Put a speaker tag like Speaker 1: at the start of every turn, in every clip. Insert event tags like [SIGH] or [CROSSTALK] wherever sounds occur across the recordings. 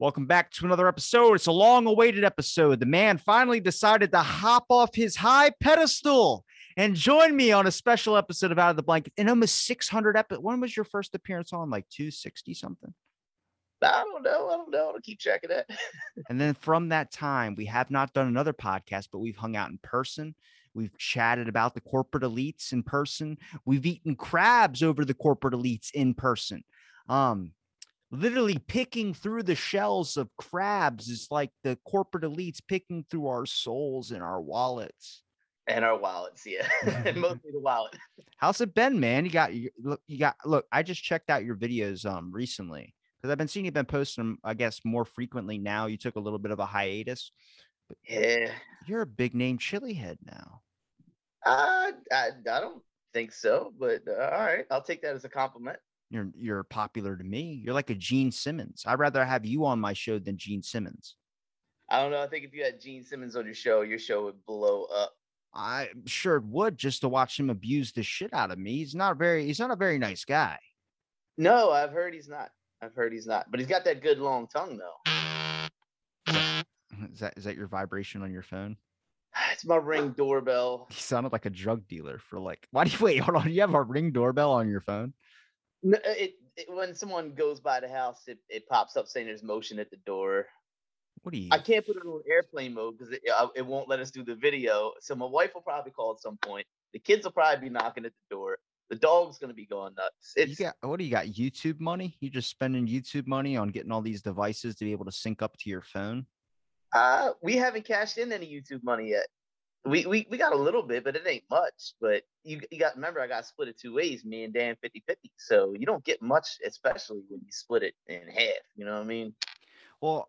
Speaker 1: Welcome back to another episode. It's a long awaited episode. The man finally decided to hop off his high pedestal and join me on a special episode of Out of the Blank in almost 600 episodes. When was your first appearance on? Like 260 something?
Speaker 2: I don't know. I don't know. I don't keep of that. [LAUGHS]
Speaker 1: And then from that time, we have not done another podcast, but we've hung out in person. We've chatted about the corporate elites in person. We've eaten crabs over the corporate elites in person. Um, literally picking through the shells of crabs is like the corporate elites picking through our souls and our wallets.
Speaker 2: and our wallets, yeah. [LAUGHS] [LAUGHS] Mostly the wallet.
Speaker 1: How's it been, man? You got you look, you got look. I just checked out your videos um recently because I've been seeing you've been posting them, I guess, more frequently now. You took a little bit of a hiatus.
Speaker 2: but Yeah.
Speaker 1: You're a big name chili head now.
Speaker 2: Uh, I, I don't think so, but uh, all right. I'll take that as a compliment.
Speaker 1: You're you're popular to me. You're like a Gene Simmons. I'd rather have you on my show than Gene Simmons.
Speaker 2: I don't know. I think if you had Gene Simmons on your show, your show would blow up.
Speaker 1: I sure it would just to watch him abuse the shit out of me. He's not very he's not a very nice guy.
Speaker 2: No, I've heard he's not. I've heard he's not, but he's got that good long tongue though.
Speaker 1: Is that is that your vibration on your phone? [SIGHS]
Speaker 2: It's my ring doorbell.
Speaker 1: He sounded like a drug dealer for like. Why do you wait? Hold on. You have a ring doorbell on your phone?
Speaker 2: No, it, it when someone goes by the house, it, it pops up saying there's motion at the door.
Speaker 1: What do you?
Speaker 2: I can't put it on airplane mode because it, uh, it won't let us do the video. So my wife will probably call at some point. The kids will probably be knocking at the door. The dog's gonna be going nuts.
Speaker 1: You got what do you got? YouTube money? You just spending YouTube money on getting all these devices to be able to sync up to your phone?
Speaker 2: uh, we haven't cashed in any YouTube money yet. We, we we got a little bit, but it ain't much. But you you got remember I got split it two ways, me and Dan 50-50. So you don't get much, especially when you split it in half. You know what I mean?
Speaker 1: Well,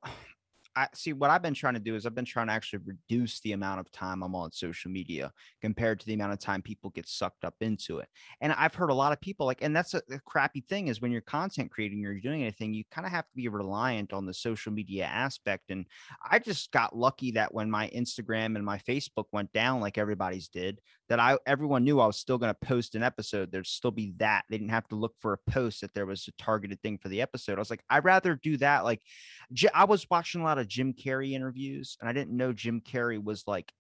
Speaker 1: I see what I've been trying to do is I've been trying to actually reduce the amount of time I'm on social media compared to the amount of time people get sucked up into it. And I've heard a lot of people like, and that's a, a crappy thing is when you're content creating you're doing anything, you kind of have to be reliant on the social media aspect. And I just got lucky that when my Instagram and my Facebook went down, like everybody's did, that I everyone knew I was still going to post an episode. There'd still be that. They didn't have to look for a post that there was a targeted thing for the episode. I was like, I'd rather do that. Like I was watching a lot of Jim Carrey interviews, and I didn't know Jim Carrey was like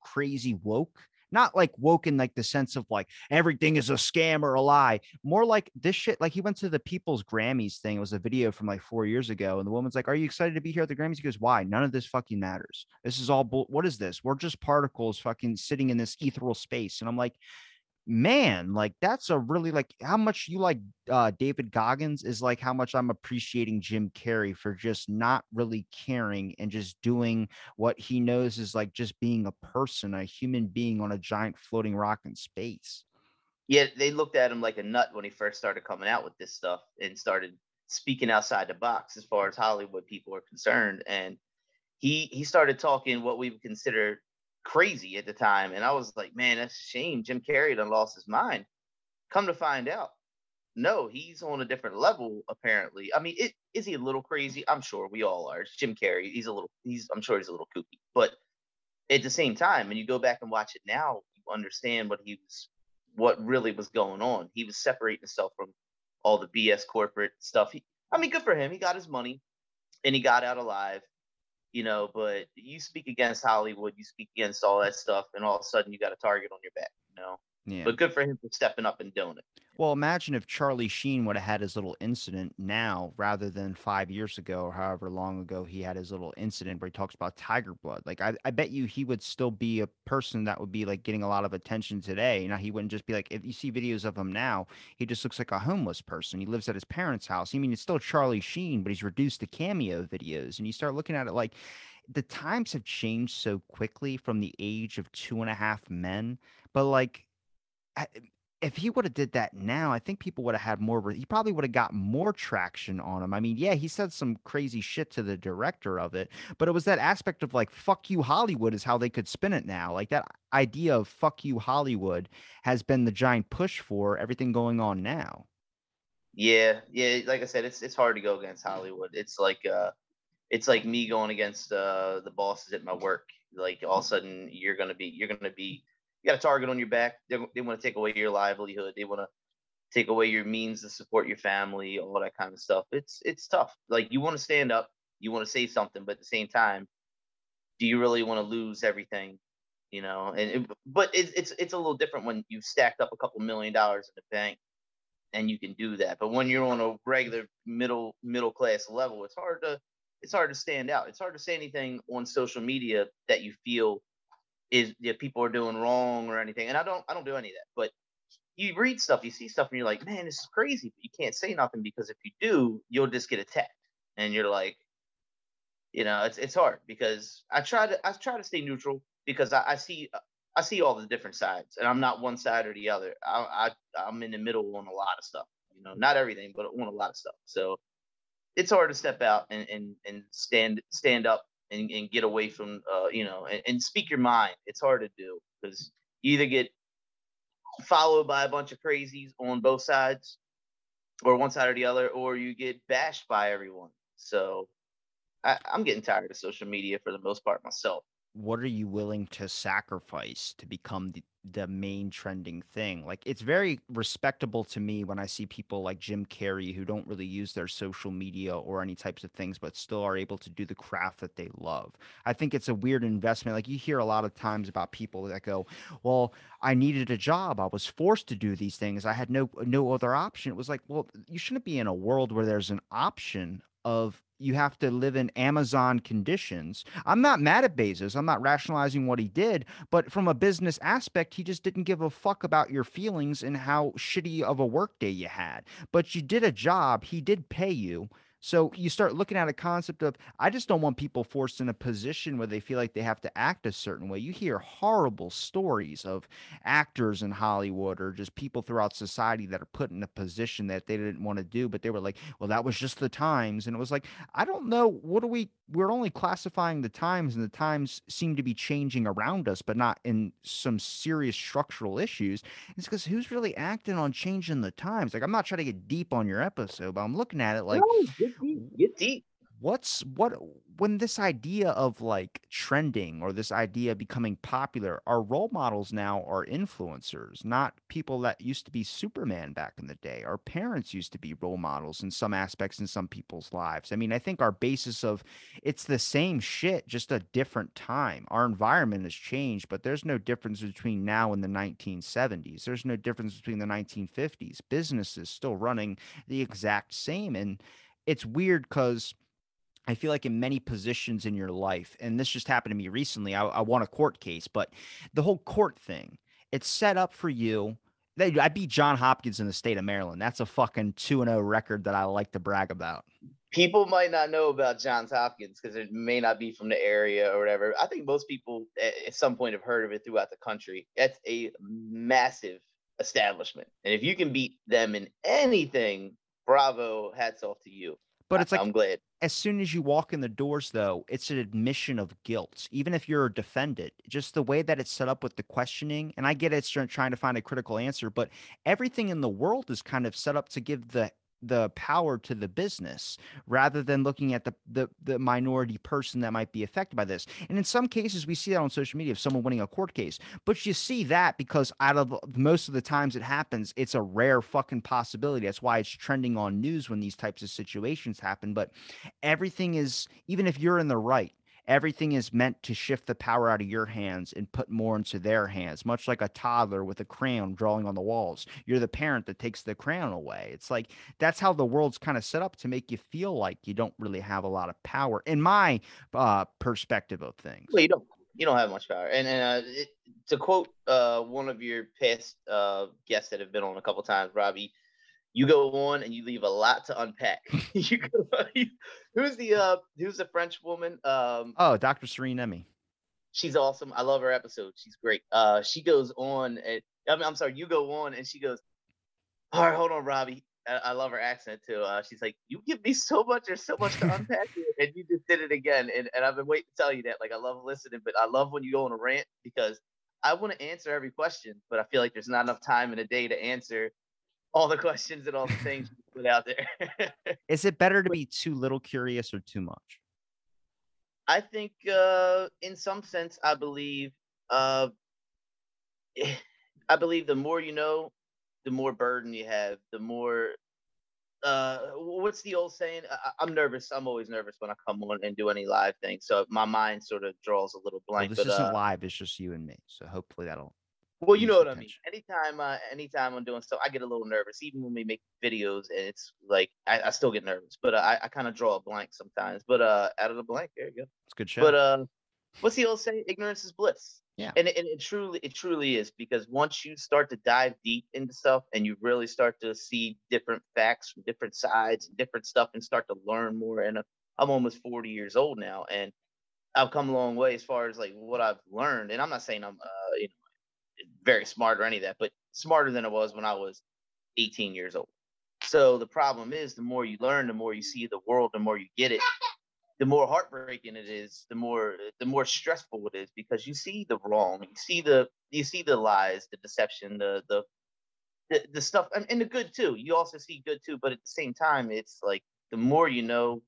Speaker 1: crazy woke. Not like woke in like the sense of like everything is a scam or a lie. More like this shit. Like he went to the People's Grammys thing. It was a video from like four years ago, and the woman's like, "Are you excited to be here at the Grammys?" He goes, "Why? None of this fucking matters. This is all bull. What is this? We're just particles fucking sitting in this ethereal space." And I'm like, man, like that's a really like how much you like uh David Goggins is like how much I'm appreciating Jim Carrey for just not really caring and just doing what he knows is like just being a person, a human being on a giant floating rock in space.
Speaker 2: Yeah, they looked at him like a nut when he first started coming out with this stuff and started speaking outside the box as far as Hollywood people are concerned. And he he started talking what we would consider crazy at the time. And I was like, man, that's a shame. Jim Carrey done lost his mind. Come to find out, no, he's on a different level, apparently. I mean, it, is he a little crazy? I'm sure we all are. Jim Carrey, he's a little, he's, I'm sure he's a little kooky. But at the same time, when you go back and watch it now, you understand what he was, what really was going on. He was separating himself from all the BS corporate stuff. He, I mean, good for him. He got his money and he got out alive you know, but you speak against Hollywood, you speak against all that stuff, and all of a sudden you got a target on your back, you know.
Speaker 1: Yeah.
Speaker 2: But good for him for stepping up and doing it.
Speaker 1: Well, imagine if Charlie Sheen would have had his little incident now rather than five years ago or however long ago he had his little incident where he talks about tiger blood. Like, I, I bet you he would still be a person that would be like getting a lot of attention today. Now, he wouldn't just be like, if you see videos of him now, he just looks like a homeless person. He lives at his parents' house. I mean, it's still Charlie Sheen, but he's reduced to cameo videos. And you start looking at it like, the times have changed so quickly from the age of two and a half men, but like, if he would have did that now, I think people would have had more. He probably would have got more traction on him. I mean, yeah, he said some crazy shit to the director of it, but it was that aspect of like "fuck you Hollywood" is how they could spin it now. Like that idea of "fuck you Hollywood" has been the giant push for everything going on now.
Speaker 2: Yeah, yeah. Like I said, it's it's hard to go against Hollywood. It's like uh, it's like me going against uh the bosses at my work. Like all of a sudden, you're gonna be you're gonna be you got a target on your back. They, they want to take away your livelihood. They want to take away your means to support your family, all that kind of stuff. It's it's tough. Like you want to stand up, you want to say something, but at the same time, do you really want to lose everything? You know, and it, but it, it's it's a little different when you've stacked up a couple million dollars in the bank and you can do that. But when you're on a regular middle middle class level, it's hard to it's hard to stand out. It's hard to say anything on social media that you feel is that people are doing wrong or anything. And I don't I don't do any of that. But you read stuff, you see stuff, and you're like, man, this is crazy. But you can't say nothing because if you do, you'll just get attacked. And you're like, you know, it's it's hard because I try to I try to stay neutral because I, I see I see all the different sides, and I'm not one side or the other. I, I I'm in the middle on a lot of stuff. You know, not everything, but on a lot of stuff. So it's hard to step out and and, and stand stand up and, and get away from uh, you know and, and speak your mind. It's hard to do because you either get followed by a bunch of crazies on both sides or one side or the other or you get bashed by everyone. So I, i'm getting tired of social media for the most part myself
Speaker 1: what are you willing to sacrifice to become the, the main trending thing? Like it's very respectable to me when I see people like Jim Carrey who don't really use their social media or any types of things, but still are able to do the craft that they love. I think it's a weird investment. Like you hear a lot of times about people that go, "Well, I needed a job. I was forced to do these things. I had no no other option." It was like, well, you shouldn't be in a world where there's an option of you have to live in Amazon conditions. I'm not mad at Bezos. I'm not rationalizing what he did, but from a business aspect, he just didn't give a fuck about your feelings and how shitty of a workday you had. But you did a job, he did pay you. So you start looking at a concept of I just don't want people forced in a position where they feel like they have to act a certain way. You hear horrible stories of actors in Hollywood or just people throughout society that are put in a position that they didn't want to do, but they were like, well, that was just the times. And it was like, I don't know. What are we? We're only classifying the times, and the times seem to be changing around us, but not in some serious structural issues. It's because who's really acting on changing the times? Like, I'm not trying to get deep on your episode, but I'm looking at it like,
Speaker 2: no, get deep.
Speaker 1: What's what when this idea of like trending or this idea becoming popular, our role models now are influencers, not people that used to be Superman back in the day. Our parents used to be role models in some aspects in some people's lives. I mean, I think our basis of it's the same shit, just a different time. Our environment has changed, but there's no difference between now and the 1970s. There's no difference between the 1950s. Business is still running the exact same. And it's weird because I feel like in many positions in your life, and this just happened to me recently, I, I won a court case, but the whole court thing, it's set up for you. I beat John Hopkins in the state of Maryland. That's a fucking 2 0 record that I like to brag about.
Speaker 2: People might not know about Johns Hopkins because it may not be from the area or whatever. I think most people at some point have heard of it throughout the country. That's a massive establishment. And if you can beat them in anything, bravo, hats off to you.
Speaker 1: But it's like
Speaker 2: I'm glad.
Speaker 1: As soon as you walk in the doors, though, it's an admission of guilt, even if you're a defendant. Just the way that it's set up with the questioning, and I get it's trying to find a critical answer, but everything in the world is kind of set up to give the the power to the business rather than looking at the, the the minority person that might be affected by this. And in some cases, we see that on social media of someone winning a court case. But you see that because out of most of the times it happens, it's a rare fucking possibility. That's why it's trending on news when these types of situations happen. But everything is even if you're in the right, everything is meant to shift the power out of your hands and put more into their hands, much like a toddler with a crayon drawing on the walls. You're the parent that takes the crayon away. It's like that's how the world's kind of set up to make you feel like you don't really have a lot of power, in my uh, perspective of things.
Speaker 2: Well, you don't. You don't have much power. And, and uh, it, to quote uh, one of your past uh, guests that have been on a couple times, Robbie, you go on and you leave a lot to unpack. [LAUGHS] [LAUGHS] you go, who's the uh who's the French woman? Um
Speaker 1: Oh, Dr. Serene Emmy.
Speaker 2: She's awesome. I love her episode. She's great. Uh she goes on at I mean, I'm sorry, you go on, and she goes, "All right, hold on, Robbie." I, I love her accent too. Uh, she's like, "You give me so much. There's so much to [LAUGHS] unpack here, and you just did it again." And and I've been waiting to tell you that. Like, I love listening, but I love when you go on a rant because I want to answer every question, but I feel like there's not enough time in a day to answer all the questions and all the things put out there. [LAUGHS]
Speaker 1: Is it better to be too little curious or too much?
Speaker 2: I think, uh, in some sense, I believe, uh, [LAUGHS] I believe the more you know, the more burden you have, the more. Uh, what's the old saying? I, I'm nervous. I'm always nervous when I come on and do any live thing, so my mind sort of draws a little
Speaker 1: Well,
Speaker 2: blank.
Speaker 1: this
Speaker 2: but
Speaker 1: isn't
Speaker 2: uh,
Speaker 1: live. It's just you and me. So hopefully that'll.
Speaker 2: Well, you know what I mean. Anytime, uh, anytime I'm doing stuff, I get a little nervous. Even when we make videos, and it's like I, I still get nervous, but uh, I, I kind of draw a blank sometimes. But uh, out of the blank, there you go.
Speaker 1: It's good show.
Speaker 2: But uh, what's the old saying? Ignorance is bliss.
Speaker 1: Yeah.
Speaker 2: And it, and it truly, it truly is because once you start to dive deep into stuff and you really start to see different facts from different sides, different stuff, and start to learn more. And uh, I'm almost 40 years old now, and I've come a long way as far as like what I've learned. And I'm not saying I'm, uh, you know, very smart or any of that, but smarter than I was when I was 18 years old. So the problem is, the more you learn, the more you see the world, the more you get it, the more heartbreaking it is, the more the more stressful it is because you see the wrong, you see the you see the lies, the deception, the the the, the stuff, and, and the good too. You also see good too, but at the same time, it's like the more you know,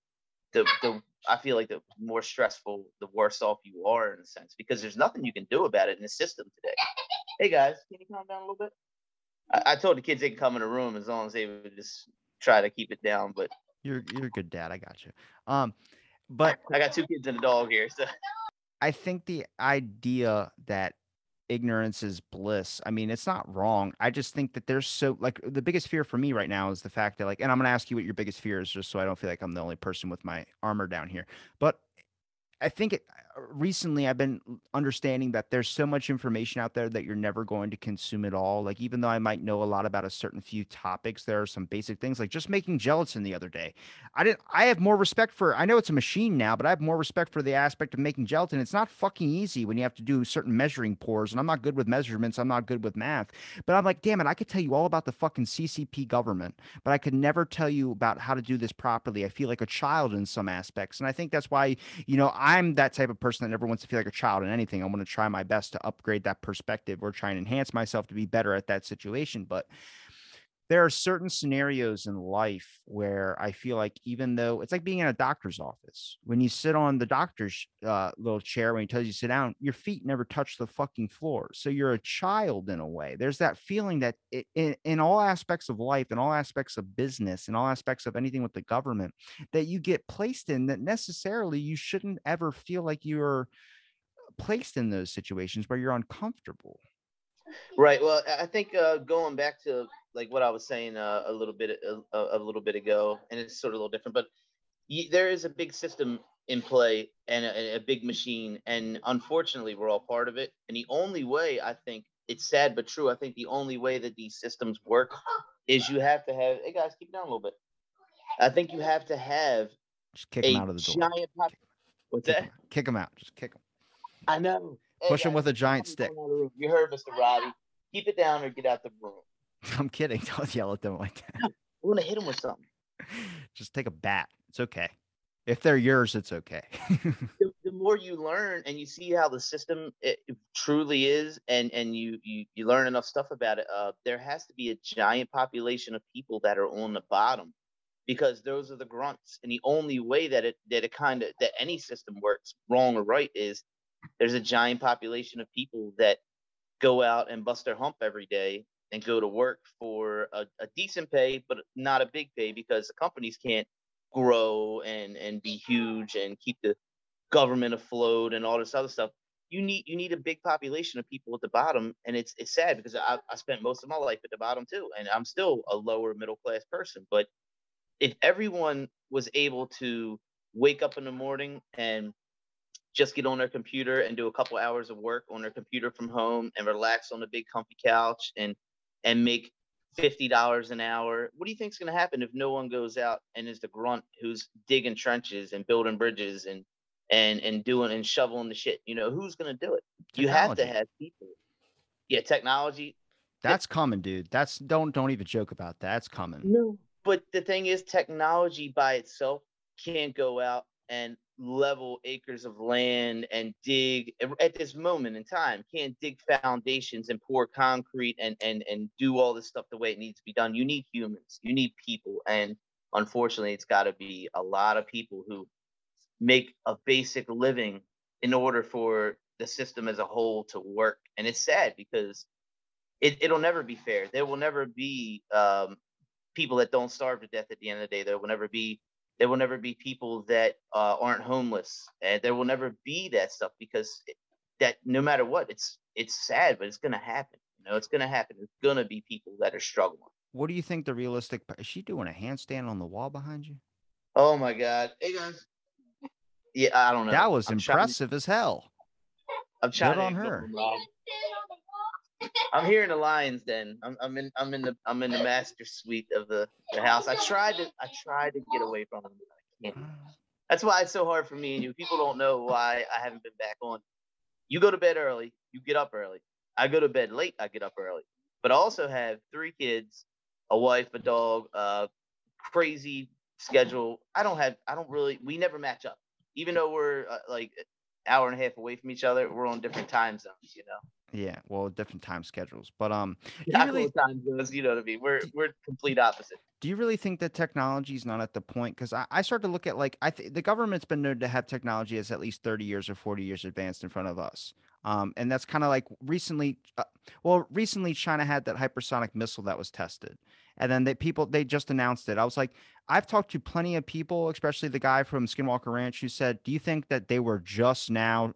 Speaker 2: the the I feel like the more stressful, the worse off you are in a sense because there's nothing you can do about it in the system today. Hey guys, can you calm down a little bit? I, I told the kids they can come in the room as long as they would just try to keep it down, but
Speaker 1: you're you're a good dad. I got you. Um, but
Speaker 2: I got two kids and a dog here, so
Speaker 1: I think the idea that ignorance is bliss. I mean, it's not wrong. I just think that there's so like the biggest fear for me right now is the fact that like, and I'm gonna ask you what your biggest fear is, just so I don't feel like I'm the only person with my armor down here. But I think it, recently I've been understanding that there's so much information out there that you're never going to consume it all. Like even though I might know a lot about a certain few topics, there are some basic things like just making gelatin the other day. I didn't. I have more respect for. I know it's a machine now, but I have more respect for the aspect of making gelatin. It's not fucking easy when you have to do certain measuring pours, and I'm not good with measurements. I'm not good with math. But I'm like, damn it, I could tell you all about the fucking CCP government, but I could never tell you about how to do this properly. I feel like a child in some aspects, and I think that's why you know I'm that type of person that never wants to feel like a child in anything. I want to try my best to upgrade that perspective or try and enhance myself to be better at that situation, but there are certain scenarios in life where I feel like even though it's like being in a doctor's office, when you sit on the doctor's uh, little chair when he tells you to sit down, your feet never touch the fucking floor. So you're a child in a way. There's that feeling that i in, in all aspects of life, in all aspects of business, in all aspects of anything with the government, that you get placed in that necessarily you shouldn't ever feel like you're placed in those situations where you're uncomfortable.
Speaker 2: Right. Well, I think uh, going back to like what I was saying uh, a little bit a, a little bit ago, and it's sort of a little different, but y- there is a big system in play and a, a big machine, and unfortunately, we're all part of it. And the only way I think it's sad but true. I think the only way that these systems work is you have to have. Hey guys, keep it down a little bit. I think you have to have
Speaker 1: Just kick
Speaker 2: a
Speaker 1: him out of the door.
Speaker 2: giant. Pop- What's
Speaker 1: Kick
Speaker 2: that?
Speaker 1: him, kick him out. Just kick him.
Speaker 2: I know. Hey,
Speaker 1: Push him
Speaker 2: guys,
Speaker 1: with a giant stick.
Speaker 2: You heard Mr. Roddy. Keep it down or get out the room. [LAUGHS]
Speaker 1: I'm kidding. [LAUGHS] Don't yell at them like that.
Speaker 2: We're gonna hit them with something. [LAUGHS]
Speaker 1: Just take a bat. It's okay. If they're yours, it's okay.
Speaker 2: the, the more you learn and you see how the system it, it truly is and and you, you you learn enough stuff about it uh there has to be a giant population of people that are on the bottom because those are the grunts and the only way that it that it kind of that any system works wrong or right is there's a giant population of people that go out and bust their hump every day and go to work for a, a decent pay but not a big pay because the companies can't grow and and be huge and keep the government afloat and all this other stuff. You need you need a big population of people at the bottom and it's it's sad because I, I spent most of my life at the bottom too and i'm still a lower middle class person. But if everyone was able to wake up in the morning and just get on their computer and do a couple hours of work on their computer from home and relax on a big comfy couch and and make fifty dollars an hour. What do you think is going to happen if no one goes out and is the grunt who's digging trenches and building bridges and and and doing and shoveling the shit? You know who's going to do it? You have to have people. Yeah, technology.
Speaker 1: That's coming, dude. That's don't don't even joke about that. That's coming.
Speaker 2: No. But the thing is, technology by itself can't go out and level acres of land and dig at this moment in time can't dig foundations and pour concrete and and and do all this stuff the way it needs to be done. You need humans. You need people. And unfortunately it's got to be a lot of people who make a basic living in order for the system as a whole to work. And it's sad because it, it'll never be fair. There will never be um, people that don't starve to death at the end of the day. There will never be there will never be people that uh, aren't homeless and there will never be that stuff because that no matter what it's it's sad but it's to happen you know it's to happen. There's going to be people that are struggling.
Speaker 1: What do you think the realistic is she doing a handstand on the wall behind you?
Speaker 2: Oh my god. Hey guys. Yeah i don't know.
Speaker 1: That was I'm impressive as hell.
Speaker 2: I'm trying
Speaker 1: Good on her
Speaker 2: I'm here in the Lions Den. I'm, I'm in I'm in the I'm in the master suite of the, the house. I tried to I tried to get away from them. I can't. That's why it's so hard for me and you. People don't know why I haven't been back on. You go to bed early, you get up early. I go to bed late, I get up early. But I also have three kids, a wife, a dog, a crazy schedule. I don't have I don't really we never match up. Even though we're uh, like hour and a half away from each other, we're on different time zones, you know.
Speaker 1: Yeah, well, different time schedules, but um,
Speaker 2: yeah, you really, time zones, you know what I mean. We're we're complete opposite.
Speaker 1: Do you really think that technology is not at the point? Because I, I start to look at like I think the government's been known to have technology as at least thirty years or forty years advanced in front of us. Um, and that's kind of like recently, uh, well, recently China had that hypersonic missile that was tested, and then they people they just announced it. I was like, I've talked to plenty of people, especially the guy from Skinwalker Ranch, who said, "Do you think that they were just now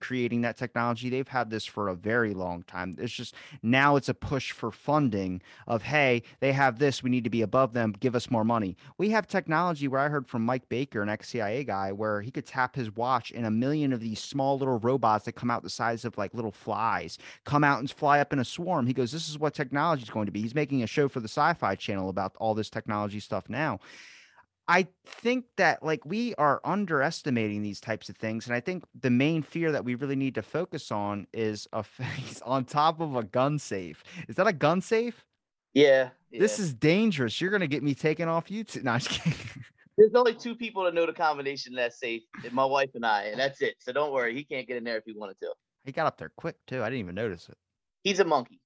Speaker 1: creating that technology. They've had this for a very long time. It's just now it's a push for funding of, hey, they have this. We need to be above them. Give us more money. We have technology where I heard from Mike Baker, an ex CIA guy, where he could tap his watch and a million of these small little robots that come out the size of like little flies come out and fly up in a swarm. He goes, This is what technology is going to be. He's making a show for the sci fi channel about all this technology stuff now. I think that like we are underestimating these types of things, and I think the main fear that we really need to focus on is a face [LAUGHS] on top of a gun safe. Is that a gun safe?
Speaker 2: Yeah. yeah.
Speaker 1: This is dangerous. You're gonna get me taken off YouTube. [LAUGHS] No, [LAUGHS]
Speaker 2: There's only two people that know the combination of that safe, my wife and I, and that's it. So don't worry, he can't get in there if he wanted to.
Speaker 1: He got up there quick too. I didn't even notice it.
Speaker 2: He's a monkey.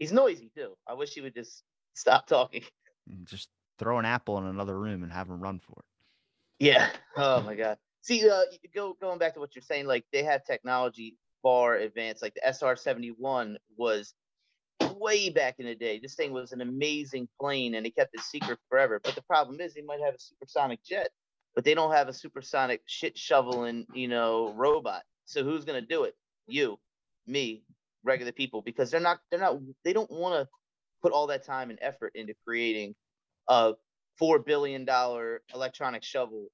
Speaker 2: He's noisy too. I wish he would just stop talking.
Speaker 1: Mm, just throw an apple in another room and have them run for it.
Speaker 2: Yeah. Oh my God. See, uh, go going back to what you're saying, like they have technology far advanced. Like the SR-71 was way back in the day. This thing was an amazing plane, and they kept it secret forever. But the problem is, they might have a supersonic jet, but they don't have a supersonic shit shoveling, you know, robot. So who's gonna do it? You, me, regular people, because they're not. They're not. They don't want to put all that time and effort into creating a four billion dollar electronic shovel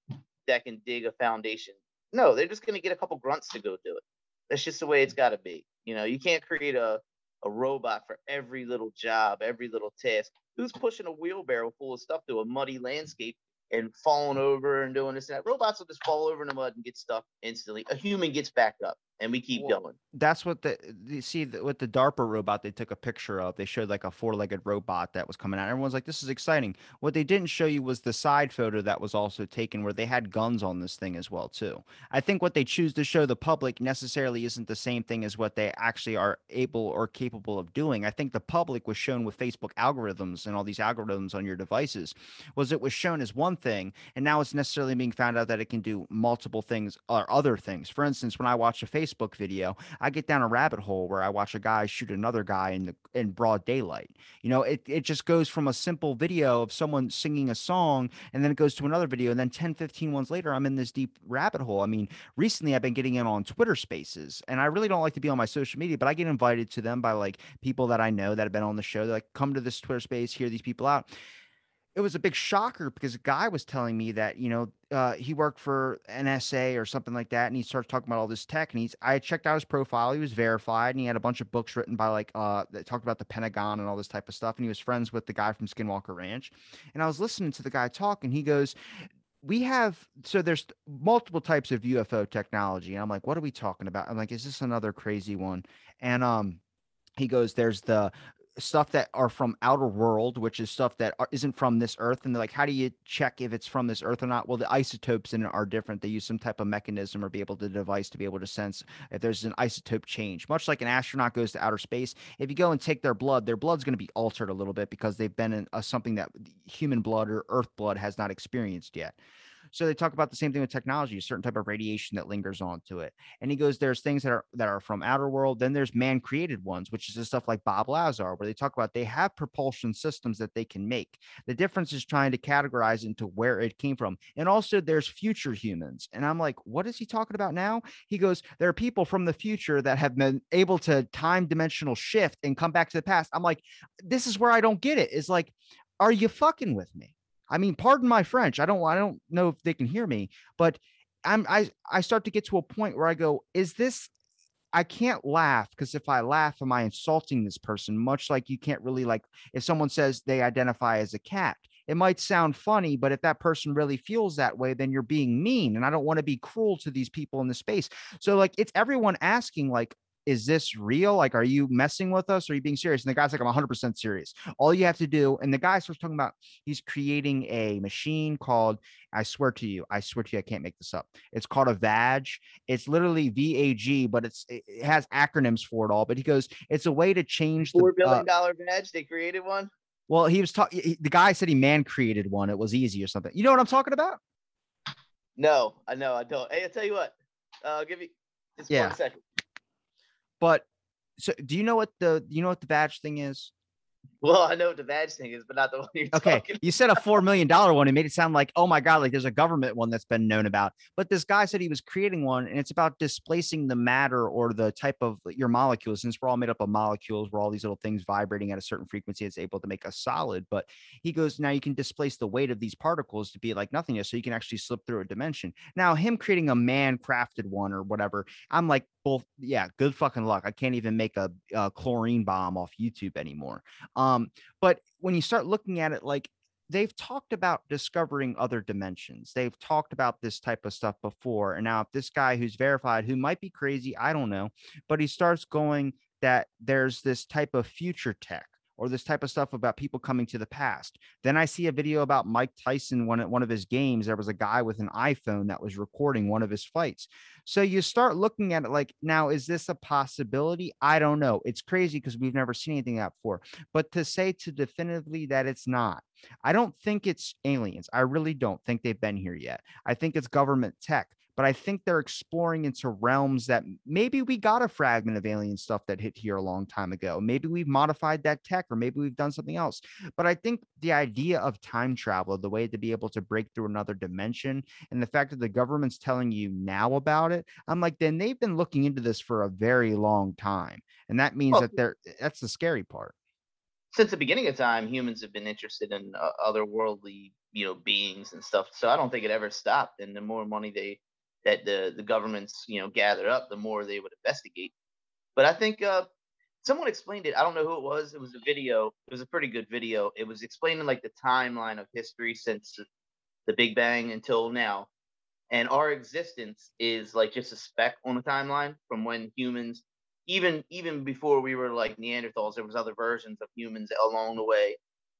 Speaker 2: that can dig a foundation. No, they're just gonna get a couple grunts to go do it. That's just the way it's gotta be. You know, you can't create a a robot for every little job, every little task. Who's pushing a wheelbarrow full of stuff through a muddy landscape and falling over and doing this and that? Robots will just fall over in the mud and get stuck instantly. A human gets back up and we keep well, going.
Speaker 1: That's what the you see with the DARPA robot they took a picture of. They showed like a four-legged robot that was coming out. Everyone's like, "This is exciting." What they didn't show you was the side photo that was also taken where they had guns on this thing as well too. I think what they choose to show the public necessarily isn't the same thing as what they actually are able or capable of doing. I think the public was shown with Facebook algorithms and all these algorithms on your devices was it was shown as one thing, and now it's necessarily being found out that it can do multiple things or other things. For instance, when I watch a Facebook Facebook video, I get down a rabbit hole where I watch a guy shoot another guy in the in broad daylight. You know, it it just goes from a simple video of someone singing a song and then it goes to another video and then 10 15 ones later I'm in this deep rabbit hole. I mean, recently I've been getting in on Twitter Spaces and I really don't like to be on my social media, but I get invited to them by like people that I know that have been on the show. They're like come to this Twitter space, hear these people out it was a big shocker because a guy was telling me that you know uh, he worked for NSA or something like that, and he started talking about all this tech. And he's I checked out his profile; he was verified, and he had a bunch of books written by like uh, that talked about the Pentagon and all this type of stuff. And he was friends with the guy from Skinwalker Ranch. And I was listening to the guy talk, and he goes, "We have so there's multiple types of UFO technology." And I'm like, "What are we talking about?" I'm like, "Is this another crazy one?" And um he goes, there's the stuff that are from outer world, which is stuff that are, isn't from this earth. And they're like, how do you check if it's from this earth or not? Well, the isotopes in it are different. They use some type of mechanism or be able to device to be able to sense if there's an isotope change. Much like an astronaut goes to outer space, if you go and take their blood, their blood's going to be altered a little bit because they've been in a, something that human blood or earth blood has not experienced yet. So they talk about the same thing with technology, a certain type of radiation that lingers onto it. And he goes, there's things that are that are from outer world. Then there's man created ones, which is the stuff like Bob Lazar, where they talk about they have propulsion systems that they can make. The difference is trying to categorize into where it came from. And also there's future humans. And I'm like, what is he talking about now? He goes, there are people from the future that have been able to time dimensional shift and come back to the past. I'm like, this is where I don't get it. Is like, are you fucking with me? I mean, pardon my French. I don't I don't know if they can hear me, but I'm I I start to get to a point where I go, is this I can't laugh because if I laugh, am I insulting this person? Much like you can't really like if someone says they identify as a cat. It might sound funny, but if that person really feels that way, then you're being mean. And I don't want to be cruel to these people in the space. So, like, it's everyone asking, like, is this real? Like, are you messing with us? Are you being serious? And the guy's like, I'm 100% serious. All you have to do, and the guy starts talking about he's creating a machine called, I swear to you, I swear to you, I can't make this up. It's called a VAG. It's literally VAG, but it's it has acronyms for it all. But he goes, it's a way to change the
Speaker 2: Four billion
Speaker 1: uh,
Speaker 2: dollar badge. They created one.
Speaker 1: well, he was talking. The guy said he man created one. It was easy or something. You know what I'm talking about?
Speaker 2: No, I know I don't. Hey, I tell you what. Uh, I'll give you just
Speaker 1: Yeah.
Speaker 2: one second.
Speaker 1: But so, do you know what the you know what the badge thing is?
Speaker 2: Well, I know what the badge thing is, but not the [LAUGHS] one you're
Speaker 1: Okay, you said a four million dollar one. It made it sound like, oh my god, like there's a government one that's been known about. But this guy said he was creating one, and it's about displacing the matter or the type of your molecules. Since we're all made up of molecules, we're all these little things vibrating at a certain frequency. It's able to make us solid. But he goes, now you can displace the weight of these particles to be like nothingness, so you can actually slip through a dimension. Now, him creating a man crafted one or whatever, I'm like, well, yeah, good fucking luck. I can't even make a, a chlorine bomb off YouTube anymore. Um, Um, but when you start looking at it, like they've talked about discovering other dimensions. They've talked about this type of stuff before. And now, if this guy who's verified, who might be crazy, I don't know, but he starts going that there's this type of future tech or this type of stuff about people coming to the past. Then I see a video about Mike Tyson, one, at one of his games. There was a guy with an iPhone that was recording one of his fights. So you start looking at it like, now, is this a possibility? I don't know. It's crazy because we've never seen anything that before. But to say to definitively that it's not, I don't think it's aliens. I really don't think they've been here yet. I think it's government tech, but I think they're exploring into realms that maybe we got a fragment of alien stuff that hit here a long time ago. Maybe we've modified that tech, or maybe we've done something else. But I think the idea of time travel, the way to be able to break through another dimension, and the fact that the government's telling you now about it, I'm like, then they've been looking into this for a very long time. And that means
Speaker 2: Well-
Speaker 1: that they're that's the scary part.
Speaker 2: Since the beginning of time, humans have been interested in uh, otherworldly, you know, beings and stuff. So I don't think it ever stopped. And the more money they that the the governments, you know, gather up, the more they would investigate. But I think uh, someone explained it. I don't know who it was. It was a video. It was a pretty good video. It was explaining like the timeline of history since the Big Bang until now. And our existence is like just a speck on the timeline from when humans, even even before we were like Neanderthals, there was other versions of humans along the way.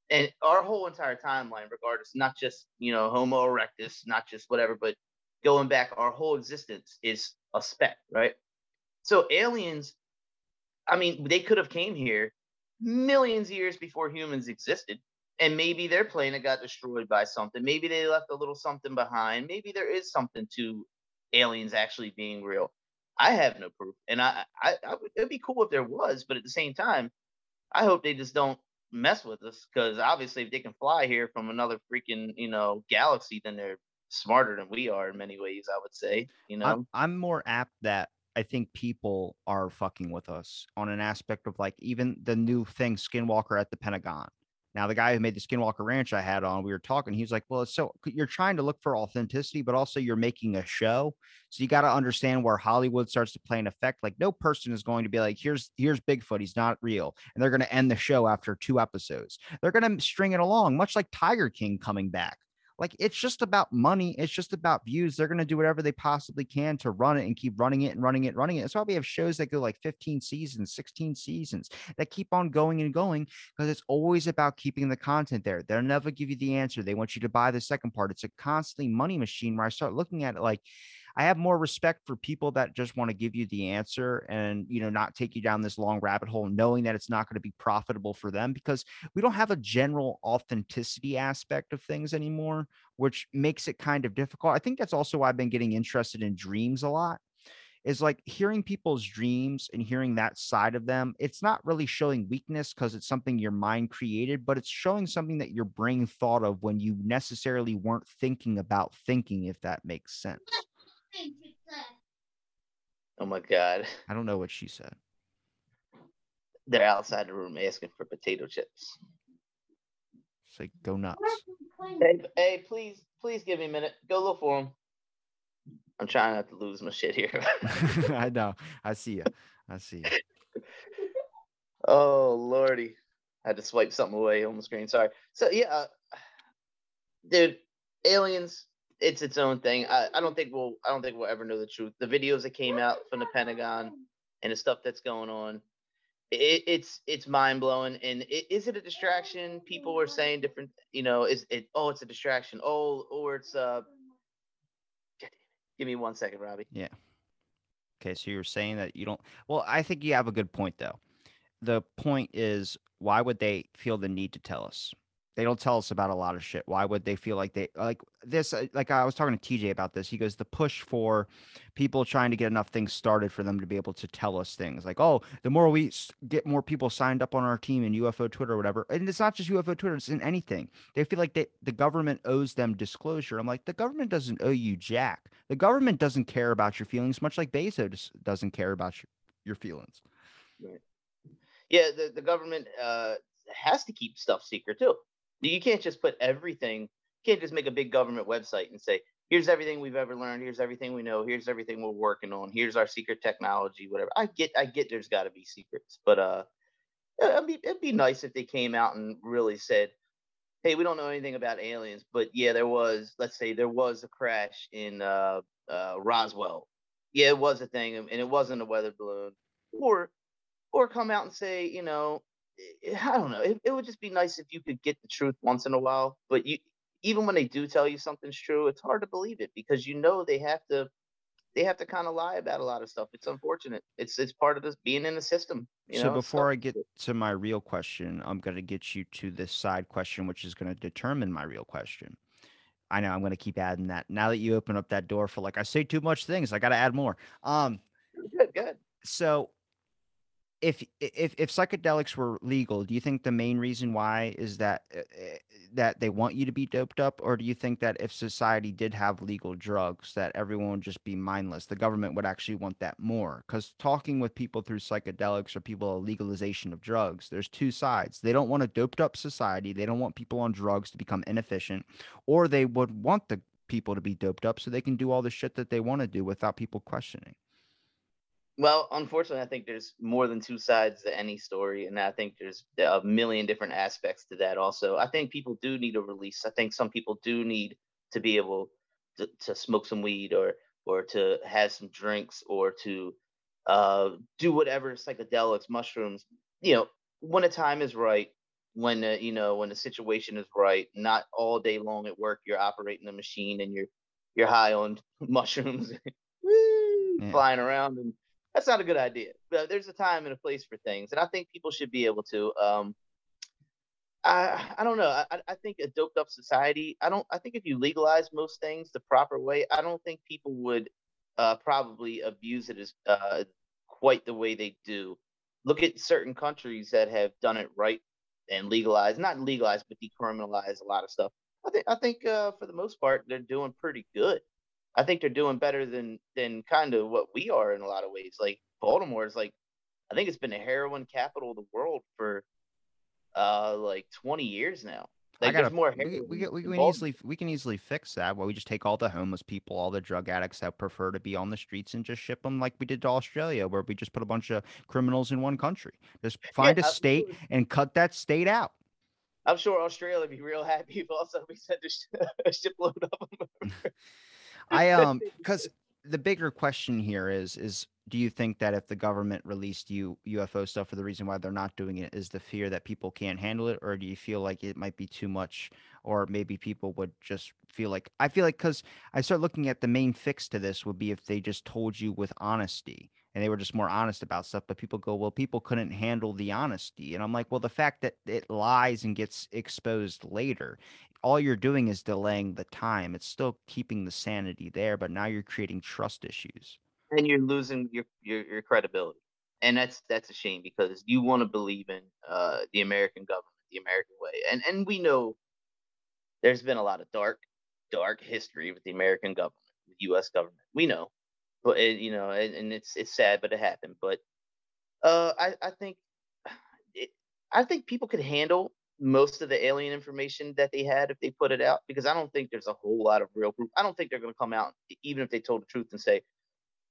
Speaker 2: And our whole entire timeline, regardless, not just you know Homo erectus, not just whatever, but going back, our whole existence is a speck, right? So aliens, I mean, they could have came here millions of years before humans existed and maybe their planet got destroyed by something. Maybe they left a little something behind. Maybe there is something to aliens actually being real. I have no proof and i i, I would, it'd be cool if there was but at the same time i hope they just don't mess with us because obviously if they can fly here from another freaking you know galaxy then they're smarter than we are in many ways i would say you know
Speaker 1: I'm, I'm more apt that I think people are fucking with us on an aspect of like even the new thing, Skinwalker at the Pentagon. Now, the guy who made the Skinwalker Ranch I had on, we were talking. He was like, "Well, so you're trying to look for authenticity, but also you're making a show. So you got to understand where Hollywood starts to play an effect. Like, no person is going to be like, here's here's Bigfoot, he's not real, and they're going to end the show after two episodes. They're going to string it along, much like Tiger King coming back. Like it's just about money. It's just about views. They're gonna do whatever they possibly can to run it and keep running it and running it and running it. That's why we have shows that go like 15 seasons, 16 seasons that keep on going and going because it's always about keeping the content there. They'll never give you the answer. They want you to buy the second part. It's a constantly money machine where I start looking at it like I have more respect for people that just want to give you the answer and you know not take you down this long rabbit hole knowing that it's not going to be profitable for them because we don't have a general authenticity aspect of things anymore which makes it kind of difficult. I think that's also why I've been getting interested in dreams a lot is like hearing people's dreams and hearing that side of them. It's not really showing weakness because it's something your mind created, but it's showing something that your brain thought of when you necessarily weren't thinking about thinking, if that makes sense.
Speaker 2: Oh my god.
Speaker 1: I don't know what she said.
Speaker 2: They're outside the room asking for potato chips.
Speaker 1: It's like go nuts.
Speaker 2: Hey, hey, please, please give me a minute. Go look for them. I'm trying not to lose my shit here. [LAUGHS]
Speaker 1: I know. I see you. I see you. [LAUGHS]
Speaker 2: oh lordy, I had to swipe something away on the screen. Sorry. So yeah, uh, dude, aliens. It's its own thing. I, I don't think we'll. I don't think we'll ever know the truth. The videos that came out from the Pentagon and the stuff that's going on, it, it's it's mind blowing. And it, is it a distraction? People are saying different. You know, is it? Oh, it's a distraction. Oh, or it's uh. Give me one second, Robbie.
Speaker 1: Yeah. Okay, so you're saying that you don't. Well, I think you have a good point though. The point is, why would they feel the need to tell us? They don't tell us about a lot of shit. Why would they feel like they like this? uh, Like I was talking to TJ about this. He goes, the push for people trying to get enough things started for them to be able to tell us things like, oh, the more we get more people signed up on our team in UFO Twitter or whatever, and it's not just UFO Twitter, it's in anything. They feel like they, the government owes them disclosure. I'm like, the government doesn't owe you jack. The government doesn't care about your feelings, much like Bezos doesn't care about your, your feelings. Right.
Speaker 2: Yeah, the, the government uh, has to keep stuff secret too. You can't just put everything, you can't just make a big government website and say, here's everything we've ever learned, here's everything we know, here's everything we're working on, here's our secret technology, whatever. I get I get there's gotta be secrets, but uh it'd be it'd be nice if they came out and really said, Hey, we don't know anything about aliens, but yeah, there was, let's say there was a crash in uh uh Roswell. Yeah, it was a thing, and it wasn't a weather balloon. Or or come out and say, you know, I don't know. It, it would just be nice if you could get the truth once in a while. But you, even when they do tell you something's true, it's hard to believe it because you know they have to, they have to kind of lie about a lot of stuff. It's unfortunate. It's it's part of this being in the system. You
Speaker 1: so
Speaker 2: know?
Speaker 1: before I get to my real question, I'm going to get you to this side question, which is going to determine my real question. I know I'm going to keep adding that. Now that you open up that door for like I say too much things, I got to add more. Um,
Speaker 2: good, good.
Speaker 1: so if if if psychedelics were legal, do you think the main reason why is that uh, uh, that they want you to be doped up, or do you think that if society did have legal drugs, that everyone would just be mindless? The government would actually want that more. Because talking with people through psychedelics or people legalization of drugs, there's two sides. They don't want a doped up society. They don't want people on drugs to become inefficient, or they would want the people to be doped up so they can do all the shit that they want to do without people questioning.
Speaker 2: Well, unfortunately, I think there's more than two sides to any story, and I think there's a million different aspects to that. Also, I think people do need a release. I think some people do need to be able to, to smoke some weed or or to have some drinks or to uh, do whatever psychedelics, mushrooms. You know, when the time is right, when the, you know when the situation is right, not all day long at work you're operating a machine and you're you're high on [LAUGHS] mushrooms, woo,
Speaker 1: Yeah.
Speaker 2: flying around and that's not a good idea. But there's a time and a place for things, and I think people should be able to. Um, I I don't know. I I- think a doped up society. I don't. I think if you legalize most things the proper way, I don't think people would uh, probably abuse it as uh, quite the way they do. Look at certain countries that have done it right and legalized, not legalized, but decriminalized a lot of stuff. I think I think uh, for the most part they're doing pretty good. I think they're doing better than than kind of what we are in a lot of ways. Like Baltimore is like, I think it's been the heroin capital of the world for uh like 20 years now. Like
Speaker 1: gotta,
Speaker 2: there's more
Speaker 1: we,
Speaker 2: heroin.
Speaker 1: we, we can easily we can easily fix that. Where we just take all the homeless people, all the drug addicts that prefer to be on the streets, and just ship them like we did to Australia, where we just put a bunch of criminals in one country. Just [LAUGHS] find a state
Speaker 2: absolutely.
Speaker 1: and cut that state out.
Speaker 2: I'm sure Australia would be real happy if also we sent a, sh- a [LAUGHS] shipload of them. [LAUGHS]
Speaker 1: I um because the bigger question here is is do you think that if the government released you UFO stuff for the reason why they're not doing it is the fear that people can't handle it? Or do you feel like it might be too much? Or maybe people would just feel like I feel like cuz I start looking at the main fix to this would be if they just told you with honesty and they were just more honest about stuff but people go well people couldn't handle the honesty. And I'm like well the fact that it lies and gets exposed later all you're doing is delaying the time. It's still keeping the sanity there, but now you're creating trust issues.
Speaker 2: and you're losing your, your your credibility, and that's that's a shame because you want to believe in uh, the American government, the American way, and and we know there's been a lot of dark dark history with the American government, the U.S. government. We know, but it, you know, and, and it's it's sad, but it happened. But uh, I I think [SIGHS] I think people could handle most of the alien information that they had if they put it out because I don't think there's a whole lot of real proof. I don't think they're going to come out even if they told the truth and say,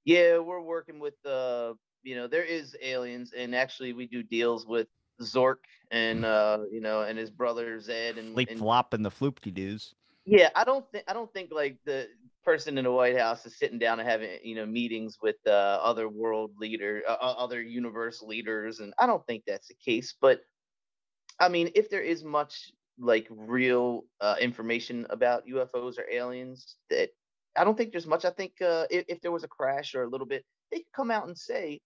Speaker 2: "Yeah, we're working with uh, you know, there is aliens and actually we do deals with Zork and uh, you know, and his brother Zed and,
Speaker 1: Leap
Speaker 2: and
Speaker 1: flop and the floopty doos.
Speaker 2: yeah, I don't think I don't think like the person in the White House is sitting down and having you know meetings with uh, other world leader, uh, other universe leaders, and I don't think that's the case. But I mean, if there is much like real uh, information about UFOs or aliens, that I don't think there's much. I think uh, if, if there was a crash or a little bit, they could come out and say,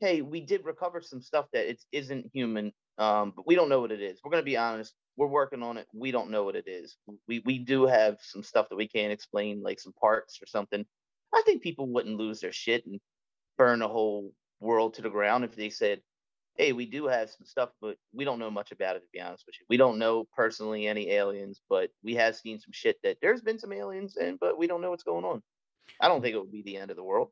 Speaker 2: "Hey, we did recover some stuff that it isn't human, um, but we don't know what it is." We're gonna be honest we're working on it. We don't know what it is. We we do have some stuff that we can't explain, like some parts or something. I think people wouldn't lose their shit and burn a whole world to the ground if they said, "Hey, we do have some stuff, but we don't know much about it." To be honest with you, we don't know personally any aliens, but we have seen some shit that there's been some aliens, and but we don't know what's going on. I don't think it would be the end of the world.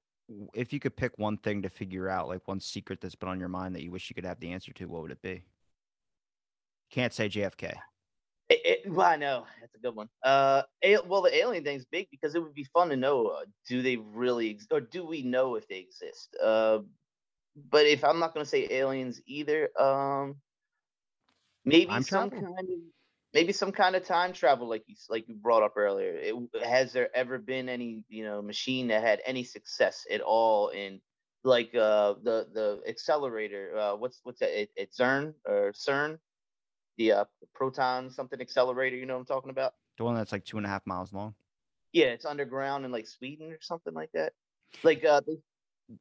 Speaker 1: If you could pick one thing to figure out, like one secret that's been on your mind that you wish you could have the answer to, what would it be? Can't say JFK.
Speaker 2: It, it, well, I know that's a good one. Uh, well, the alien thing's big because it would be fun to know: uh, do they really, ex- or do we know if they exist? Uh, but if I'm not going to say aliens either, um, maybe
Speaker 1: Time
Speaker 2: some kind of, maybe some kind of time travel, like you like you brought up earlier. It, has there ever been any you know machine that had any success at all in like uh the the accelerator? Uh, what's what's that? It, it's CERN or CERN? the uh, proton something accelerator. You know what I'm talking about?
Speaker 1: The one that's like two and a half miles long.
Speaker 2: Yeah, it's underground in like Sweden or something like that. Like uh, they,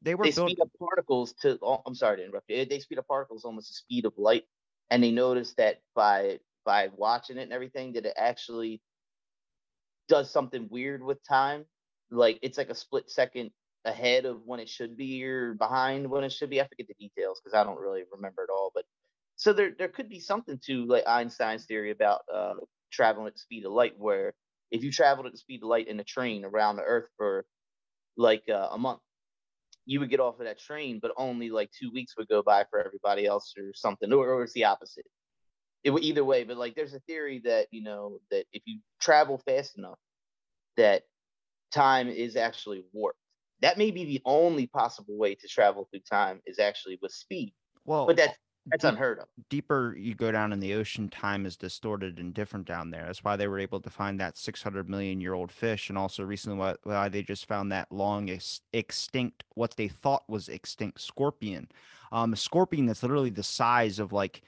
Speaker 1: They were
Speaker 2: they
Speaker 1: built.
Speaker 2: speed up particles to. Oh, I'm sorry to interrupt you. They speed up particles almost the speed of light, and they noticed that by by watching it and everything, that it actually does something weird with time. Like it's like a split second ahead of when it should be or behind when it should be. I forget the details because I don't really remember it all. But so there there could be something to like Einstein's theory about uh, traveling at the speed of light, where if you traveled at the speed of light in a train around the Earth for like uh, a month, you would get off of that train, but only like two weeks would go by for everybody else or something, or, or it's the opposite. It would either way, but like there's a theory that you know that if you travel fast enough, that time is actually warped. That may be the only possible way to travel through time is actually with speed,
Speaker 1: Well,
Speaker 2: but that's that's
Speaker 1: deep-
Speaker 2: unheard of.
Speaker 1: deeper you go down in the ocean, time is distorted and different down there. That's why they were able to find that 600 million year old fish, and also recently why, why they just found that long ex- extinct, what they thought was extinct scorpion. Um, a scorpion that's literally the size of like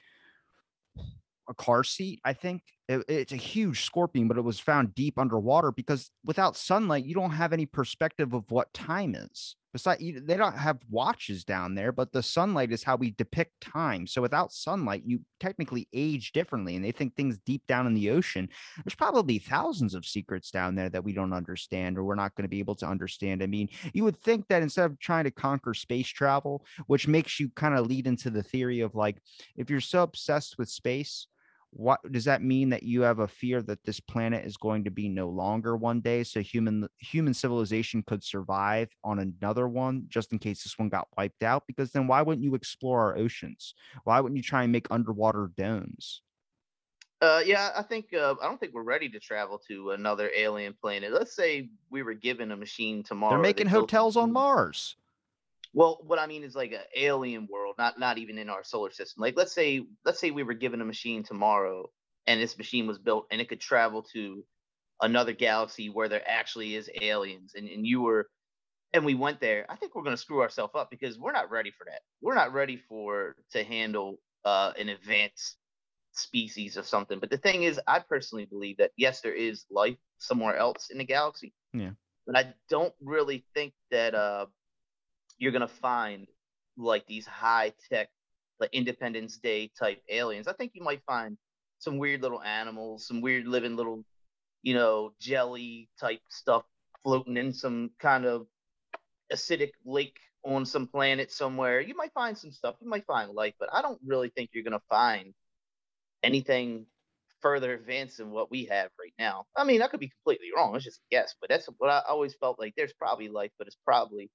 Speaker 1: a car seat. I think It- it's a huge scorpion, but it was found deep underwater because without sunlight, you don't have any perspective of what time is. Besides, they don't have watches down there, but the sunlight is how we depict time. So without sunlight, you technically age differently. And they think things deep down in the ocean, there's probably thousands of secrets down there that we don't understand or we're not going to be able to understand. I mean, you would think that instead of trying to conquer space travel, which makes you kind of lead into the theory of like, if you're so obsessed with space, what does that mean that you have a fear that this planet is going to be no longer one day so human human civilization could survive on another one just in case this one got wiped out because then why wouldn't you explore our oceans why wouldn't you try and make underwater domes
Speaker 2: Uh, yeah, I think uh, I don't think we're ready to travel to another alien planet. Let's say we were given a machine tomorrow.
Speaker 1: they're making
Speaker 2: built
Speaker 1: hotels on mars
Speaker 2: Well, what I mean is like an alien world, not not even in our solar system. Like let's say let's say we were given a machine tomorrow and this machine was built and it could travel to another galaxy where there actually is aliens and, and you were and we went there i think we're going to screw ourselves up because we're not ready for that we're not ready for to handle uh, an advanced species or something but the thing is i personally believe that yes there is life somewhere else in the galaxy
Speaker 1: Yeah.
Speaker 2: but i don't really think that uh, you're to find like these high tech like independence day type aliens i think you might find some weird little animals some weird living little you know jelly type stuff floating in some kind of acidic lake on some planet somewhere. You might find some stuff. You might find life, but I don't really think you're to find anything further advanced than what we have right now. I mean, I could be completely wrong. It's just a guess, but that's what I always felt like. There's probably life, but it's probably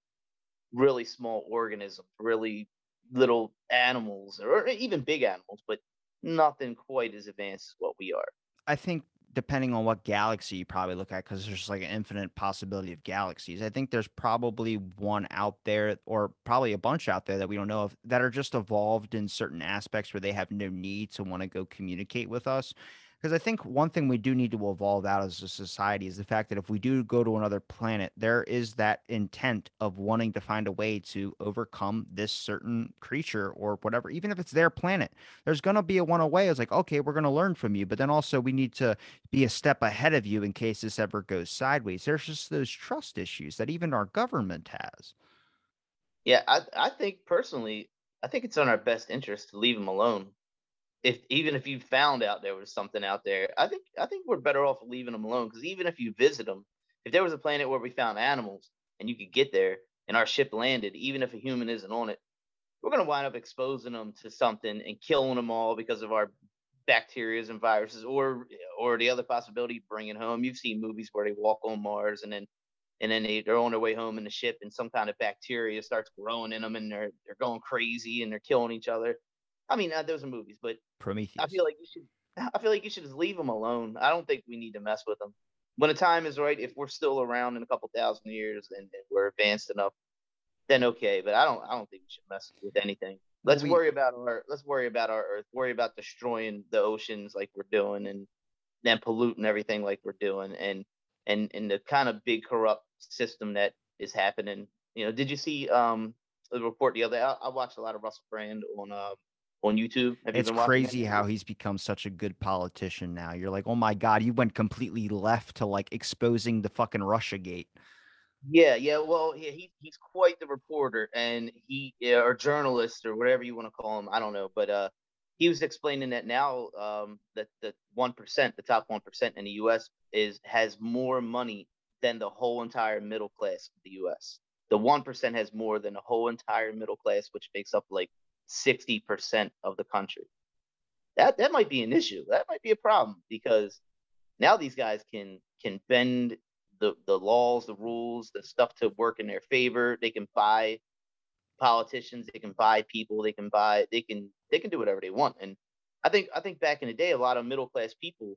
Speaker 2: really small organisms, really little animals, or even big animals, but nothing quite as advanced as what we are.
Speaker 1: I think depending on what galaxy you probably look at, because there's like an infinite possibility of galaxies. I think there's probably one out there, or probably a bunch out there that we don't know of, that are just evolved in certain aspects where they have no need to want to go communicate with us. Because I think one thing we do need to evolve out as a society is the fact that if we do go to another planet, there is that intent of wanting to find a way to overcome this certain creature or whatever, even if it's their planet. There's going to be a one away. It's like, okay, we're going to learn from you. But then also, we need to be a step ahead of you in case this ever goes sideways. There's just those trust issues that even our government has.
Speaker 2: Yeah, I, I think personally, I think it's in our best interest to leave them alone if even if you found out there was something out there, I think I think we're better off leaving them alone because even if you visit them, if there was a planet where we found animals and you could get there and our ship landed, even if a human isn't on it, we're gonna wind up exposing them to something and killing them all because of our bacteria and viruses, or or the other possibility bringing home. You've seen movies where they walk on Mars and then and then they, they're on their way home in the ship and some kind of bacteria starts growing in them and they're they're going crazy and they're killing each other I mean, uh, those are movies, but
Speaker 1: Prometheus.
Speaker 2: I feel like you should. [LAUGHS] I feel like you should just leave them alone. I don't think we need to mess with them. When the time is right, if we're still around in a couple thousand years and, and we're advanced enough, then okay. But I don't. I don't think we should mess with anything. Let's we, worry about our. Let's worry about our Earth. Worry about destroying the oceans like we're doing, and then polluting everything like we're doing, and and and the kind of big corrupt system that is happening. You know, did you see um the report the other? I, I watched a lot of Russell Brand on uh, on YouTube.
Speaker 1: Have it's crazy how he's become such a good politician now. You're like, oh my god, you went completely left to like exposing the fucking Russia gate.
Speaker 2: Yeah, yeah. Well, yeah, he he's quite the reporter, and he or journalist or whatever you want to call him. I don't know, but uh, he was explaining that now um, that the one percent, the top one percent in the U.S. is has more money than the whole entire middle class of the U.S. The one percent has more than the whole entire middle class, which makes up like 60% of the country. That that might be an issue. That might be a problem because now these guys can can bend the the laws, the rules, the stuff to work in their favor. They can buy politicians, they can buy people, they can buy they can they can do whatever they want. And I think I think back in the day a lot of middle class people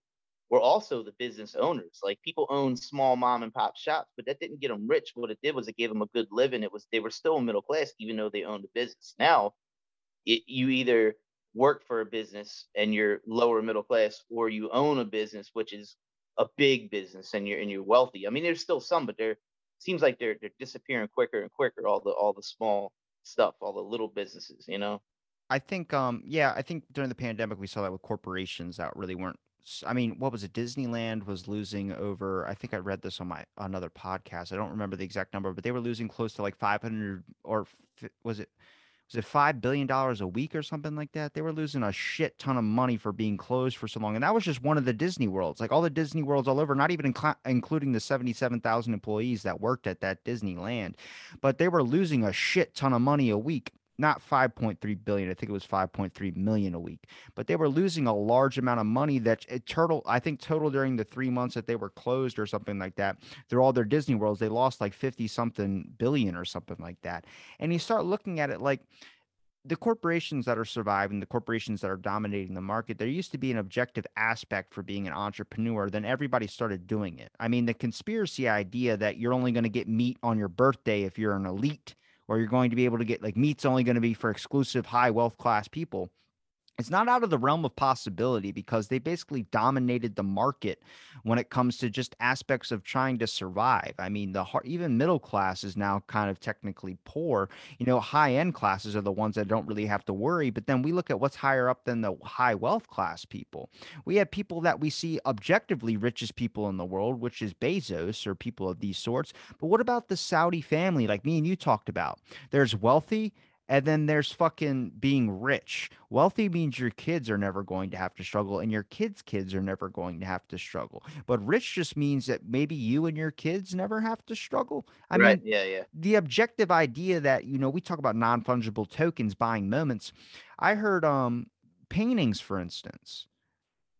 Speaker 2: were also the business owners. Like people owned small mom and pop shops, but that didn't get them rich. What it did was it gave them a good living. It was they were still middle class even though they owned a business. Now it, you either work for a business and you're lower middle class or you own a business which is a big business and you're and you're wealthy i mean there's still some but there seems like they're they're disappearing quicker and quicker all the all the small stuff all the little businesses you know
Speaker 1: i think um yeah i think during the pandemic we saw that with corporations that really weren't I mean, what was it? Disneyland was losing over. I think I read this on my another podcast. I don't remember the exact number, but they were losing close to like 500 or was it was it five billion dollars a week or something like that? They were losing a shit ton of money for being closed for so long, and that was just one of the Disney worlds. Like all the Disney worlds all over, not even inc- including the seventy-seven thousand employees that worked at that Disneyland, but they were losing a shit ton of money a week not 5.3 billion i think it was 5.3 million a week but they were losing a large amount of money that eh, it total i think total during the three months that they were closed or something like that they're all their disney worlds they lost like 50 something billion or something like that and you start looking at it like the corporations that are surviving, the corporations that are dominating the market, there used to be an objective aspect for being an entrepreneur. Then everybody started doing it. I mean, the conspiracy idea that you're only going to get meat on your birthday if you're an elite or you're going to be able to get like meat's only going to be for exclusive high wealth class people it's not out of the realm of possibility because they basically dominated the market when it comes to just aspects of trying to survive. I mean, the even middle class is now kind of technically poor. You know, high end classes are the ones that don't really have to worry. But then we look at what's higher up than the high wealth class people. We have people that we see objectively richest people in the world, which is Bezos or people of these sorts. But what about the Saudi family, like me and you talked about? There's wealthy and then there's fucking being rich. Wealthy means your kids are never going to have to struggle, and your kids' kids are never going to have to struggle. But rich just means that maybe you and your kids never have to struggle. I
Speaker 2: right.
Speaker 1: mean,
Speaker 2: Yeah. Yeah.
Speaker 1: the objective idea that you know we talk about non-fungible tokens buying moments. I heard um paintings, for instance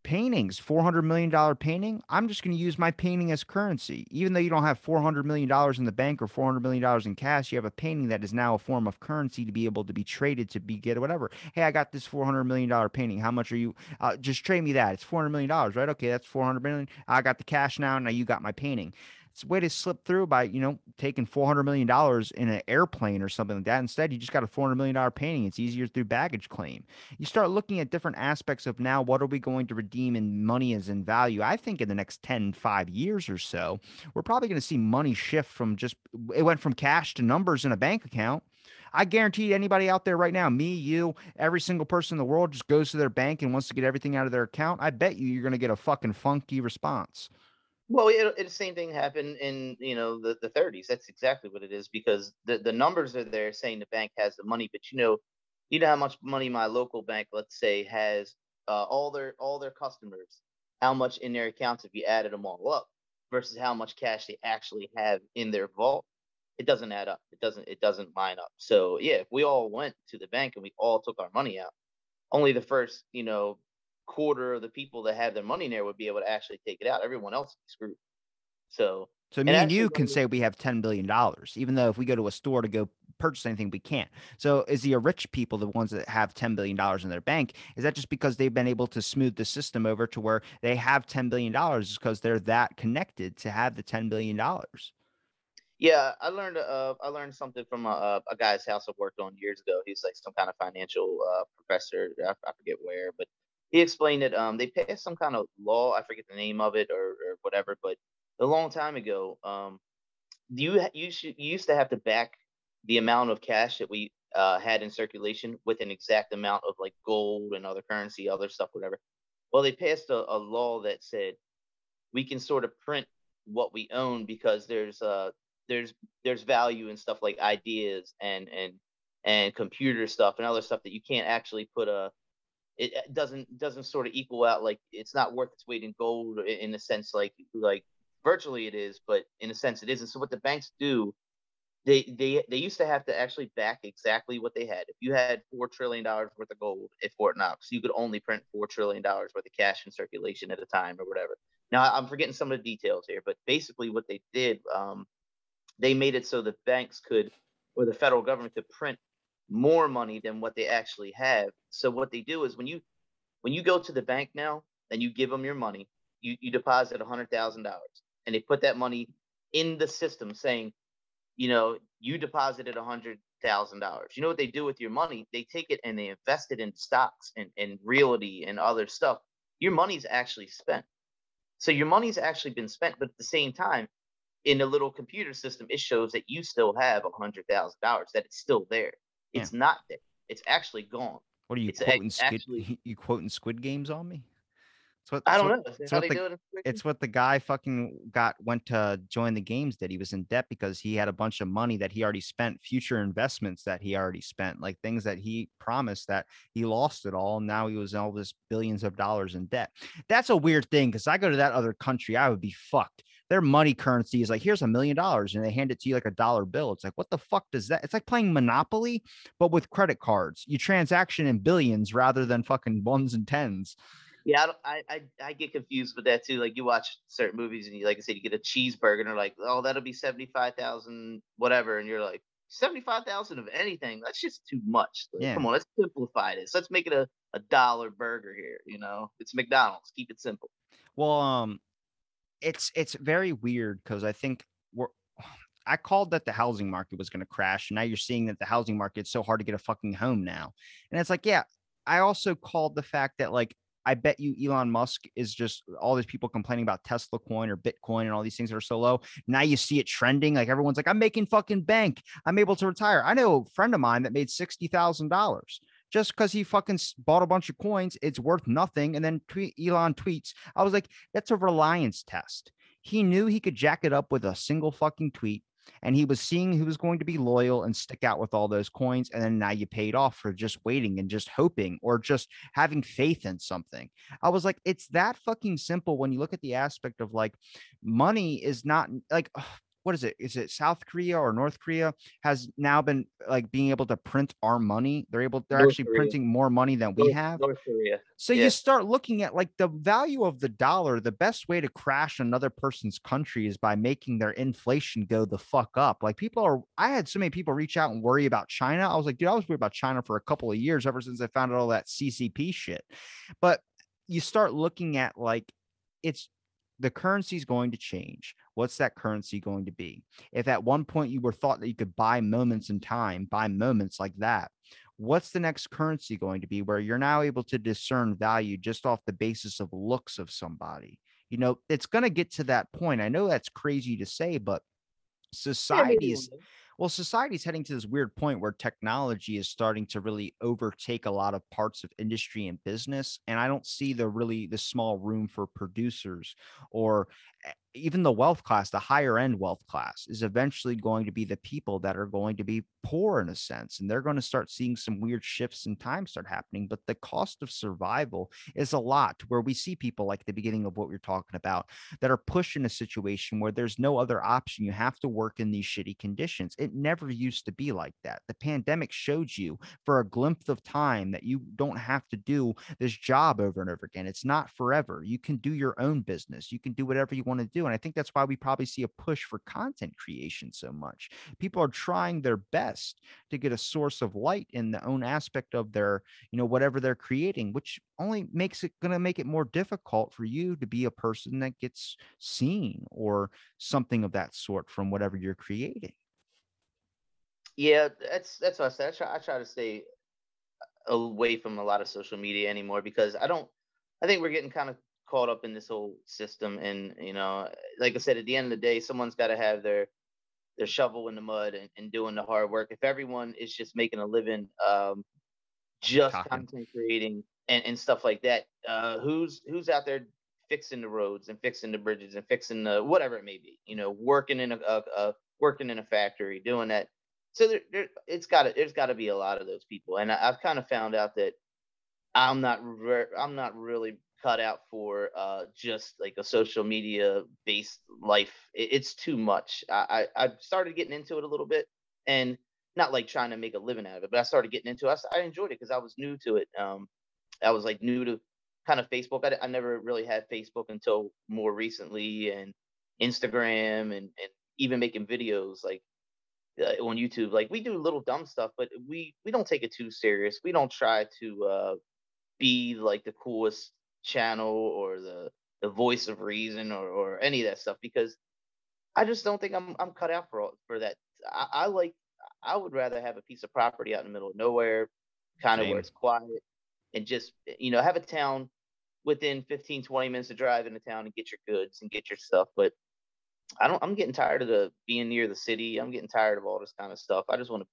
Speaker 1: paintings, $400 million painting. I'm just going to use my painting as currency. Even though you don't have $400 million in the bank or $400 million in cash, you have a painting that is now a form of currency to be able to be traded to be get whatever. Hey, I got this $400 million painting. How much are you? Uh, just trade me that. It's $400 million, right? Okay, that's 400 million. I got the cash now. Now you got my painting. Way to slip through by, you know, taking $400 million in an airplane or something like that. Instead, you just got a $400 million painting. It's easier through baggage claim. You start looking at different aspects of now, what are we going to redeem in money as in value? I think in the next 10, 5 years or so, we're probably going to see money shift from just, it went from cash to numbers in a bank account. I guarantee anybody out there right now, me, you, every single person in the world just goes to their bank and wants to get everything out of their account. I bet you you're going to get a fucking funky response.
Speaker 2: Well, it, it, the same thing happened in you know the, the 30s. That's exactly what it is because the, the numbers are there saying the bank has the money, but you know, you know how much money my local bank, let's say, has uh, all their all their customers, how much in their accounts if you added them all up versus how much cash they actually have in their vault. It doesn't add up. It doesn't it doesn't line up. So yeah, if we all went to the bank and we all took our money out, only the first you know quarter of the people that have their money there would be able to actually take it out. Everyone else is screwed. So,
Speaker 1: so me and, and you can say we have ten billion dollars, even though if we go to a store to go purchase anything, we can't. So, is the rich people the ones that have ten billion dollars in their bank? Is that just because they've been able to smooth the system over to where they have ten billion dollars because they're that connected to have the ten billion dollars?
Speaker 2: Yeah, I learned uh, I learned something from a, a guy's house I worked on years ago. He's like some kind of financial uh, professor. I, I forget where, but he explained that um, they passed some kind of law. I forget the name of it or, or whatever, but a long time ago, um, you you should you used to have to back the amount of cash that we uh, had in circulation with an exact amount of like gold and other currency, other stuff, whatever. Well, they passed a, a law that said we can sort of print what we own because there's uh there's there's value in stuff like ideas and and and computer stuff and other stuff that you can't actually put a it doesn't doesn't sort of equal out like it's not worth its weight in gold in a sense like like virtually it is but in a sense it isn't. So what the banks do they they they used to have to actually back exactly what they had. If you had four trillion dollars worth of gold at fort knox you could only print four trillion dollars worth of cash in circulation at a time or whatever. Now i'm forgetting some of the details here but basically what they did um, they made it so the banks could or the federal government could print more money than what they actually have. So what they do is when you when you go to the bank now and you give them your money, you, you deposit a hundred thousand dollars and they put that money in the system saying, you know, you deposited a hundred thousand dollars. You know what they do with your money? They take it and they invest it in stocks and, and realty and other stuff. Your money's actually spent. So your money's actually been spent, but at the same time, in a little computer system, it shows that you still have a hundred thousand dollars, that it's still there. It's yeah. not there. It's actually gone.
Speaker 1: What are you
Speaker 2: it's
Speaker 1: quoting? Squid, actually, [LAUGHS] you quoting Squid Games on me?
Speaker 2: It's what, I don't what, know. It's what, the,
Speaker 1: it it's what the guy fucking got went to join the games did. He was in debt because he had a bunch of money that he already spent, future investments that he already spent, like things that he promised that he lost it all. And now he was all this billions of dollars in debt. That's a weird thing because I go to that other country, I would be fucked their money currency is like here's a million dollars and they hand it to you like a dollar bill it's like what the fuck does that it's like playing monopoly but with credit cards you transaction in billions rather than fucking ones and tens
Speaker 2: yeah I, I i get confused with that too like you watch certain movies and you like i said you get a cheeseburger and they're like oh that'll be 75000 whatever and you're like 75000 of anything that's just too much like, yeah. come on let's simplify this let's make it a, a dollar burger here you know it's mcdonald's keep it simple
Speaker 1: well um it's it's very weird because I think we're [SIGHS] I called that the housing market was going to crash. Now you're seeing that the housing market's so hard to get a fucking home now. And it's like, yeah, I also called the fact that like I bet you Elon Musk is just all these people complaining about Tesla coin or Bitcoin and all these things that are so low. Now you see it trending. Like everyone's like, I'm making fucking bank. I'm able to retire. I know a friend of mine that made sixty thousand dollars just because he fucking bought a bunch of coins. It's worth nothing. And then tweet, Elon tweets. I was like, that's a reliance test. He knew he could jack it up with a single fucking tweet and he was seeing who was going to be loyal and stick out with all those coins and then now you paid off for just waiting and just hoping or just having faith in something. I was like it's that fucking simple when you look at the aspect of like money is not like what is it? Is it South Korea or North Korea has now been like being able to print our money? They're able, they're
Speaker 2: North
Speaker 1: actually
Speaker 2: Korea.
Speaker 1: printing more money than we
Speaker 2: North-
Speaker 1: have.
Speaker 2: North Korea.
Speaker 1: So
Speaker 2: Yeah.
Speaker 1: you start looking at like the value of the dollar. The best way to crash another person's country is by making their inflation go the fuck up. Like people are, I had so many people reach out and worry about China. I was like, dude, I was worried about China for a couple of years ever since I found out all that CCP shit. But you start looking at like it's the currency is going to change. What's that currency going to be? If at one point you were thought that you could buy moments in time, buy moments like that, what's the next currency going to be where you're now able to discern value just off the basis of looks of somebody? You know, it's going to get to that point. I know that's crazy to say, but society is well, society's heading to this weird point where technology is starting to really overtake a lot of parts of industry and business. And I don't see the really the small room for producers or e- even the wealth class, the higher end wealth class is eventually going to be the people that are going to be poor in a sense. And they're going to start seeing some weird shifts in time start happening. But the cost of survival is a lot where we see people like the beginning of what we are talking about that are pushed in a situation where there's no other option. You have to work in these shitty conditions. It never used to be like that. The pandemic showed you for a glimpse of time that you don't have to do this job over and over again. It's not forever. You can do your own business. You can do whatever you want to do. And I think that's why we probably see a push for content creation so much. People are trying their best to get a source of light in the own aspect of their, you know, whatever they're creating, which only makes it going to make it more difficult for you to be a person that gets seen or something of that sort from whatever you're creating.
Speaker 2: Yeah, that's that's what I said. I try I try to stay uh, away from a lot of social media anymore because I don't I think we're getting kind of caught up in this whole system and you know, like I said, at the end of the day, someone's gotta have their their shovel in the mud and, and doing the hard work. If everyone is just making a living um just
Speaker 1: Talking.
Speaker 2: content creating and, and stuff like that, uh who's who's out there fixing the roads and fixing the bridges and fixing the whatever it may be, you know, working in a, a, a working in a factory, doing that so there, there it's got to there's got to be a lot of those people and I, i've kind of found out that i'm not re- i'm not really cut out for uh just like a social media based life it, it's too much I, I i've started getting into it a little bit and not like trying to make a living out of it but i started getting into it I enjoyed it because i was new to it um i was like new to kind of facebook I, I never really had facebook until more recently and instagram and and even making videos like uh, on YouTube. Like we do little dumb stuff, but we we don't take it too serious. We don't try to uh, be like the coolest channel or the the voice of reason or or any of that stuff because I just don't think I'm I'm cut out for all, for that. I, I like I would rather have a piece of property out in the middle of nowhere, kind of where it's quiet, and just you know have a town within 15 20 minutes to drive into town and get your goods and get your stuff but I don't. I'm getting tired of the being near the city. I'm getting tired of all this kind of stuff. I just want to.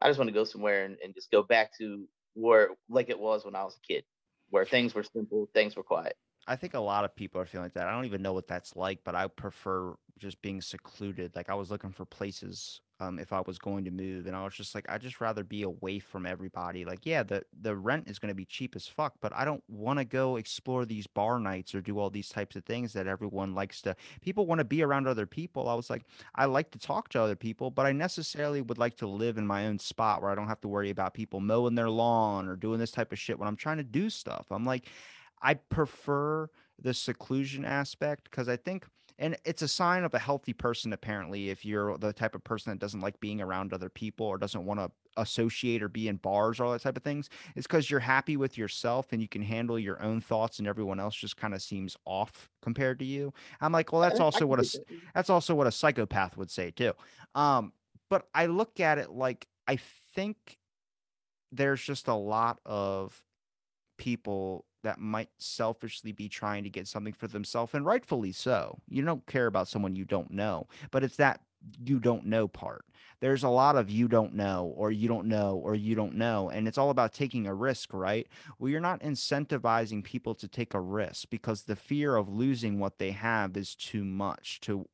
Speaker 2: I just want to go somewhere and, and just go back to where like it was when I was a kid, where things were simple, things were quiet.
Speaker 1: I think a lot of people are feeling like that. I don't even know what that's like, but I prefer just being secluded. Like I was looking for places um, if I was going to move, and I was just like, I just rather be away from everybody. Like, yeah, the the rent is going to be cheap as fuck, but I don't want to go explore these bar nights or do all these types of things that everyone likes to. People want to be around other people. I was like, I like to talk to other people, but I necessarily would like to live in my own spot where I don't have to worry about people mowing their lawn or doing this type of shit when I'm trying to do stuff. I'm like. I prefer the seclusion aspect because I think, and it's a sign of a healthy person, apparently, if you're the type of person that doesn't like being around other people or doesn't want to associate or be in bars or all that type of things, is because you're happy with yourself and you can handle your own thoughts and everyone else just kind of seems off compared to you. I'm like, well, that's also what a
Speaker 2: get
Speaker 1: s-
Speaker 2: that.
Speaker 1: that's also what a psychopath would say too. Um, but I look at it like I think there's just a lot of people that might selfishly be trying to get something for themselves, and rightfully so. You don't care about someone you don't know, but it's that you don't know part. There's a lot of you don't know, or you don't know, or you don't know. And it's all about taking a risk, right? Well, you're not incentivizing people to take a risk because the fear of losing what they have is too much to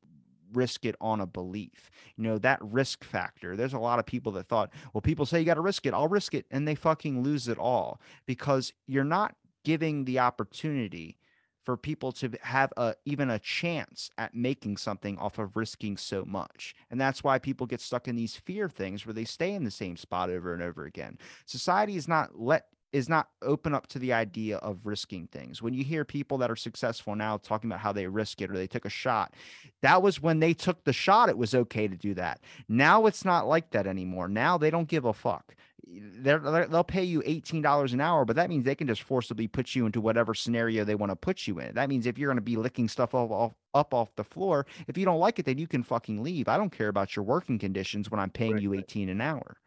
Speaker 1: risk it on a belief. You know, that risk factor. There's a lot of people that thought, well, people say you got to risk it. I'll risk it. And they fucking lose it all because you're not giving the opportunity for people to have a even a chance at making something off of risking so much. And that's why people get stuck in these fear things where they stay in the same spot over and over again. Society is not let is not open up to the idea of risking things. When you hear people that are successful now talking about how they risk it or they took a shot, that was when they took the shot, it was okay to do that. Now it's not like that anymore. Now they don't give a fuck they're, they will pay you $18 an hour, but that means they can just forcibly put you into whatever scenario they want to put you in. That means if you're going to be licking stuff off, off, up off the floor, if you don't like it, then you can fucking leave. I don't care about your working conditions when I'm paying right, you 18 an hour.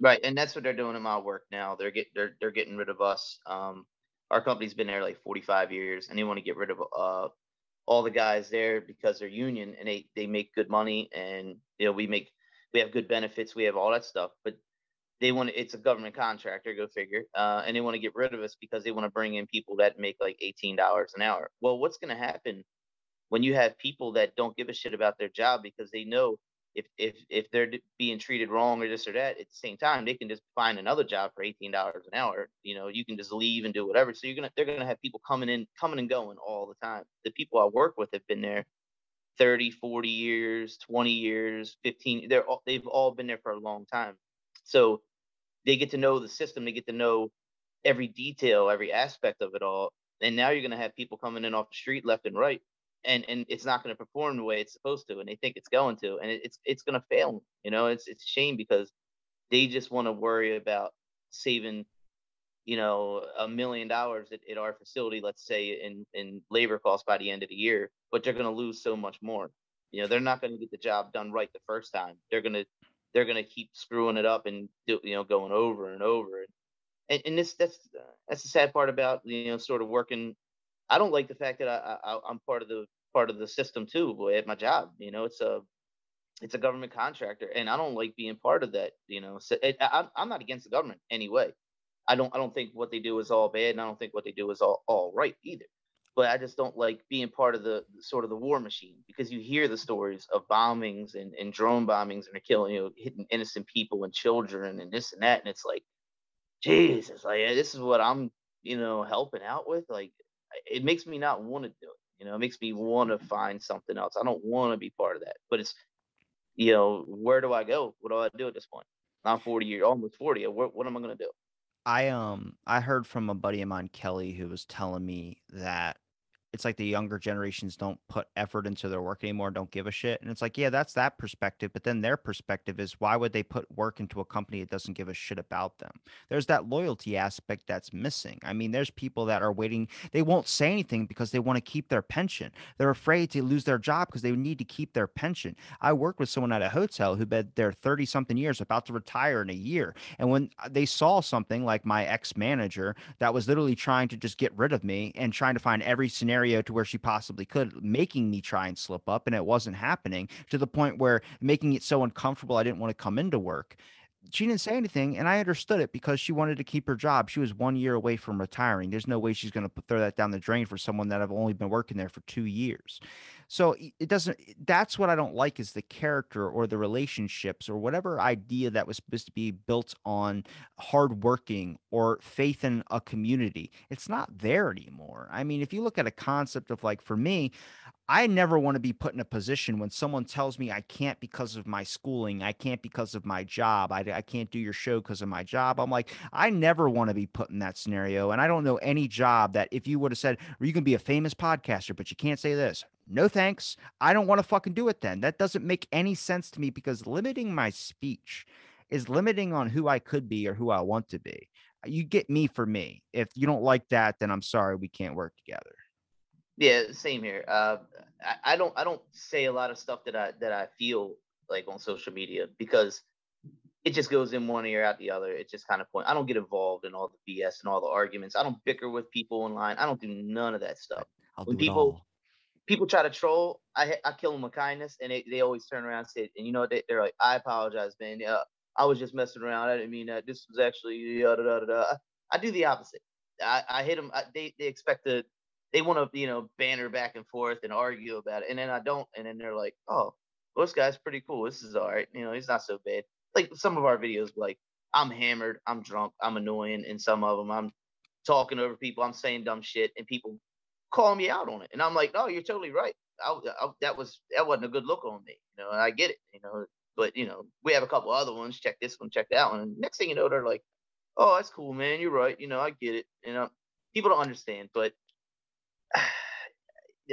Speaker 2: Right. And that's what they're doing in my work now. They're get they're they're getting rid of us. Um our company's been there like 45 years and they want to get rid of uh all the guys there because they're union and they they make good money and you know we make we have good benefits, we have all that stuff, but they want it's a government contractor, go figure, uh, and they want to get rid of us because they want to bring in people that make like eighteen dollars an hour. Well, what's going to happen when you have people that don't give a shit about their job because they know if if if they're being treated wrong or this or that, at the same time they can just find another job for eighteen dollars an hour. You know, you can just leave and do whatever. So you're gonna they're gonna have people coming in, coming and going all the time. The people I work with have been there 30, 40 years, 20 years, 15. They're all, they've all been there for a long time. So they get to know the system, they get to know every detail, every aspect of it all. And now you're to have people coming in off the street left and right, and and it's not going to perform the way it's supposed to, and they think it's going to, and it, it's it's going to fail. You know, it's it's a shame because they just want to worry about saving, you know, a million dollars at, at our facility, let's say in in labor costs by the end of the year, but they're going to lose so much more. You know, they're not going to get the job done right the first time. They're going to they're going to keep screwing it up and do, you know going over and over and and this that's that's the sad part about you know sort of working i don't like the fact that i, I i'm part of the part of the system too at my job you know it's a it's a government contractor and i don't like being part of that you know so it, I, i'm not against the government anyway i don't i don't think what they do is all bad and i don't think what they do is all, all right either but I just don't like being part of the sort of the war machine because you hear the stories of bombings and, and drone bombings and they're killing, you know, hitting innocent people and children and this and that. And it's like, Jesus, like this is what I'm, you know, helping out with. Like it makes me not want to do it. You know, it makes me want to find something else. I don't want to be part of that. But it's, you know, where do I go? What do I do at this point? I'm 40 years, almost 40. What, what am I going to do?
Speaker 1: I um I heard from a buddy of mine, Kelly, who was telling me that it's like the younger generations don't put effort into their work anymore, don't give a shit. And it's like, yeah, that's that perspective. But then their perspective is why would they put work into a company that doesn't give a shit about them? There's that loyalty aspect that's missing. I mean, there's people that are waiting, they won't say anything because they want to keep their pension. They're afraid to lose their job because they need to keep their pension. I worked with someone at a hotel who been there 30 something years, about to retire in a year. And when uh, they saw something like my ex manager that was literally trying to just get rid of me and trying to find every scenario scenario to where she possibly could, making me try and slip up, and it wasn't happening to the point where making it so uncomfortable I didn't want to come into work. She didn't say anything, and I understood it because she wanted to keep her job. She was one year away from retiring. There's no way she's going to throw that down the drain for someone that I've only been working there for two years. So it doesn't. That's what I don't like is the character or the relationships or whatever idea that was supposed to be built on hardworking or faith in a community. It's not there anymore. I mean, if you look at a concept of like for me, I never want to be put in a position when someone tells me I can't because of my schooling, I can't because of my job, I, I can't do your show because of my job. I'm like, I never want to be put in that scenario. And I don't know any job that if you would have said, you can be a famous podcaster, but you can't say this. No thanks. I don't want to fucking do it then. That doesn't make any sense to me because limiting my speech is limiting on who I could be or who I want to be. You get me for me. If you don't like that, then I'm sorry, we can't work together.
Speaker 2: Yeah, same here. Uh, I, I don't I don't say a lot of stuff that I that I feel like on social media because it just goes in one ear out the other. It's just kind of point. I don't get involved in all the BS and all the arguments. I don't bicker with people online. I don't do none of that stuff.
Speaker 1: I'll
Speaker 2: when
Speaker 1: do it
Speaker 2: people-. People try to troll. I I kill them with kindness, and they, they always turn around and say, and you know? They, they're like, I apologize, man. Yeah, I was just messing around. I didn't mean that. This was actually da da da da. da." I, I do the opposite. I, I hit them. I, they they expect to. They want to you know banter back and forth and argue about it, and then I don't, and then they're like, oh, well, this guy's pretty cool. This is all right. You know, he's not so bad. Like some of our videos, like I'm hammered, I'm drunk, I'm annoying, and some of them I'm talking over people, I'm saying dumb shit, and people call me out on it, and I'm like, no, you're totally right. I, I, that was that wasn't a good look on me, you know, I get it, you know. But you know, we have a couple other ones. Check this one, check that one. And next thing you know, they're like, "Oh, that's cool, man. You're right. You know, I get it." You know, people don't understand, but [SIGHS]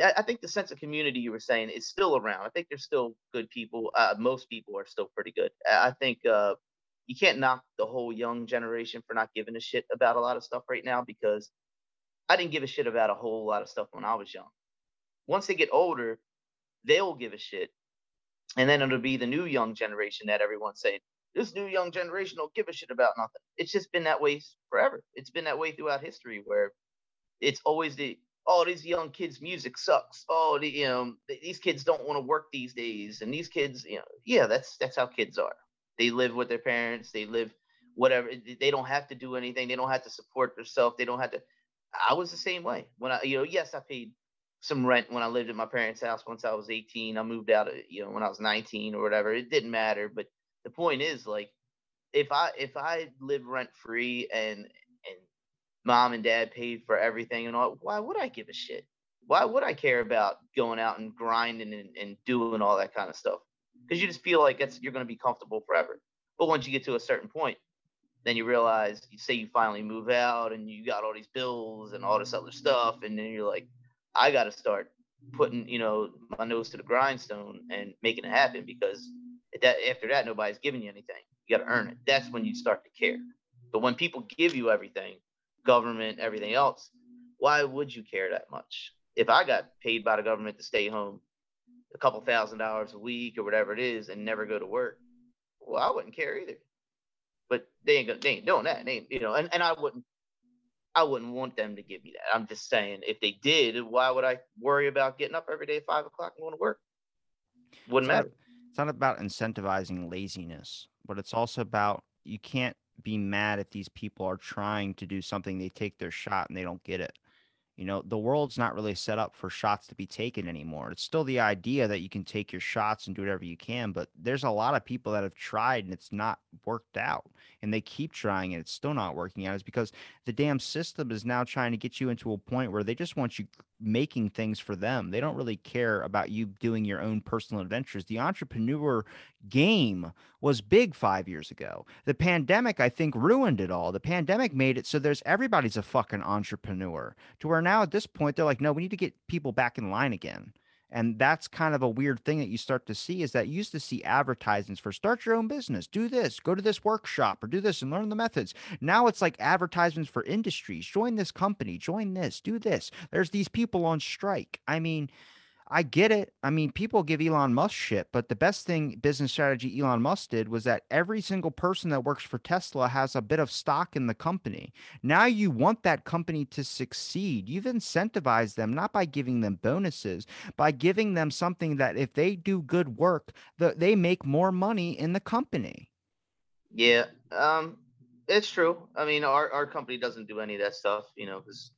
Speaker 2: I think the sense of community you were saying is still around. I think there's still good people. Uh, most people are still pretty good. I think uh, you can't knock the whole young generation for not giving a shit about a lot of stuff right now because I didn't give a shit about a whole lot of stuff when I was young. Once they get older, they'll give a shit. And then it'll be the new young generation that everyone's saying, this new young generation don't give a shit about nothing. It's just been that way forever. It's been that way throughout history where it's always the, oh, these young kids' music sucks. Oh, the, you know, these kids don't want to work these days. And these kids, you know, yeah, that's that's how kids are. They live with their parents. They live whatever. They don't have to do anything. They don't have to support themselves. They don't have to. I was the same way when I, you know, yes, I paid some rent when I lived at my parents' house once I was 18. I moved out, you know, when I was 19 or whatever. It didn't matter. But the point is, like, if I if I live rent free and and mom and dad paid for everything and all, why would I give a shit? Why would I care about going out and grinding and, and doing all that kind of stuff? Because you just feel like it's you're going to be comfortable forever. But once you get to a certain point, then you realize, you say you finally move out and you got all these bills and all this other stuff, and then you're like, I got to start putting, you know, my nose to the grindstone and making it happen because that after that nobody's giving you anything. You got to earn it. That's when you start to care. But when people give you everything, government, everything else, why would you care that much? If I got paid by the government to stay home a couple thousand dollars a week or whatever it is and never go to work, well, I wouldn't care either. But they ain't gonna, they ain't doing that. They ain't, you know, and, and I wouldn't I wouldn't want them to give me that. I'm just saying if they did, why would I worry about getting up every day at five o'clock and going to work? Wouldn't
Speaker 1: It's not-
Speaker 2: matter.
Speaker 1: It's not about incentivizing laziness, but it's also about you can't be mad if these people are trying to do something, they take their shot and they don't get it. You know, the world's not really set up for shots to be taken anymore. It's still the idea that you can take your shots and do whatever you can, but there's a lot of people that have tried and it's not worked out. And they keep trying and it's still not working out. Is because the damn system is now trying to get you into a point where they just want you making things for them. They don't really care about you doing your own personal adventures. The entrepreneur game was big five years ago. The pandemic, I think, ruined it all. The pandemic made it so there's everybody's a fucking entrepreneur to where now at this point they're like, no, we need to get people back in line again. And that's kind of a weird thing that you start to see is that you used to see advertisements for start your own business, do this, go to this workshop or do this and learn the methods. Now it's like advertisements for industries. Join this company, join this, do this. There's these people on strike. I mean, I get it. I mean, people give Elon Musk shit, but the best thing business strategy Elon Musk did was that every single person that works for Tesla has a bit of stock in the company. Now you want that company to succeed. You've incentivized them not by giving them bonuses, by giving them something that if they do good work, the, they make more money in the company.
Speaker 2: Yeah, um, it's true. I mean, our, our company doesn't do any of that stuff, you know, 'cause-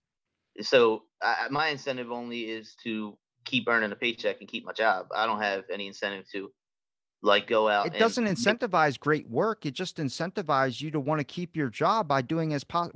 Speaker 2: so my incentive only is to keep earning a paycheck and keep my job. I don't have any incentive to like go out.
Speaker 1: It doesn't
Speaker 2: make-
Speaker 1: incentivize great work. It just incentivizes you to want to keep your job by doing as po-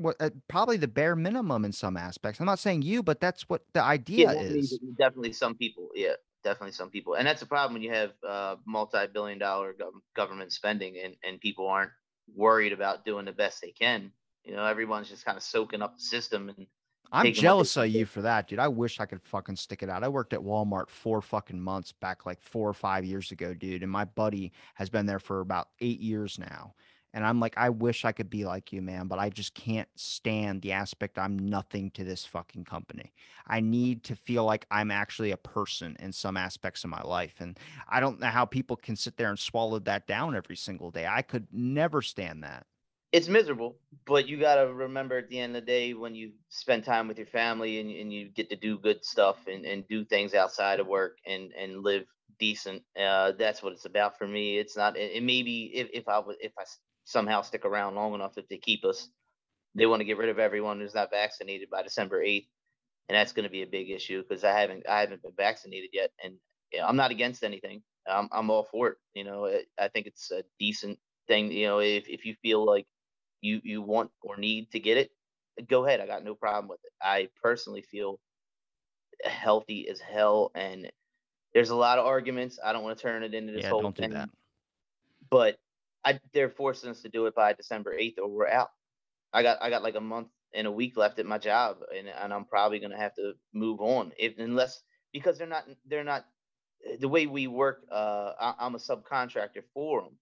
Speaker 1: probably the bare minimum in some aspects. I'm not saying you, but that's what the idea
Speaker 2: definitely-
Speaker 1: is.
Speaker 2: Definitely some people. Yeah, definitely some people. And that's a problem when you have uh, multi-billion dollar gov- government spending and, and people aren't worried about doing the best they can. You know, everyone's just kind of soaking up the system and
Speaker 1: I'm
Speaker 2: taking what they
Speaker 1: jealous of you for that, dude. I wish I could fucking stick it out. I worked at Walmart four fucking months back like four or five years ago, dude. And my buddy has been there for about eight years now. And I'm like, I wish I could be like you, man, but I just can't stand the aspect I'm nothing to this fucking company. I need to feel like I'm actually a person in some aspects of my life. And I don't know how people can sit there and swallow that down every single day. I could never stand that.
Speaker 2: It's miserable, but you got to remember at the end of the day when you spend time with your family and, and you get to do good stuff and, and do things outside of work and, and live decent. Uh, that's what it's about for me. It's not, it, maybe if, if I if I somehow stick around long enough if they keep us. They want to get rid of everyone who's not vaccinated by December 8th. And that's going to be a big issue because I haven't I haven't been vaccinated yet. And I'm not against anything. I'm, I'm all for it. You know, I think it's a decent thing. You know, if, if you feel like you, you want or need to get it, go ahead. I got no problem with it. I personally feel healthy as hell. And there's a lot of arguments. I don't want to turn it into this
Speaker 1: yeah,
Speaker 2: whole
Speaker 1: don't
Speaker 2: thing.
Speaker 1: do that.
Speaker 2: But I they're forcing us to do it by December 8th or we're out. I got I got like a month and a week left at my job and, and I'm probably gonna have to move on if unless because they're not they're not the way we work uh I, I'm a subcontractor for them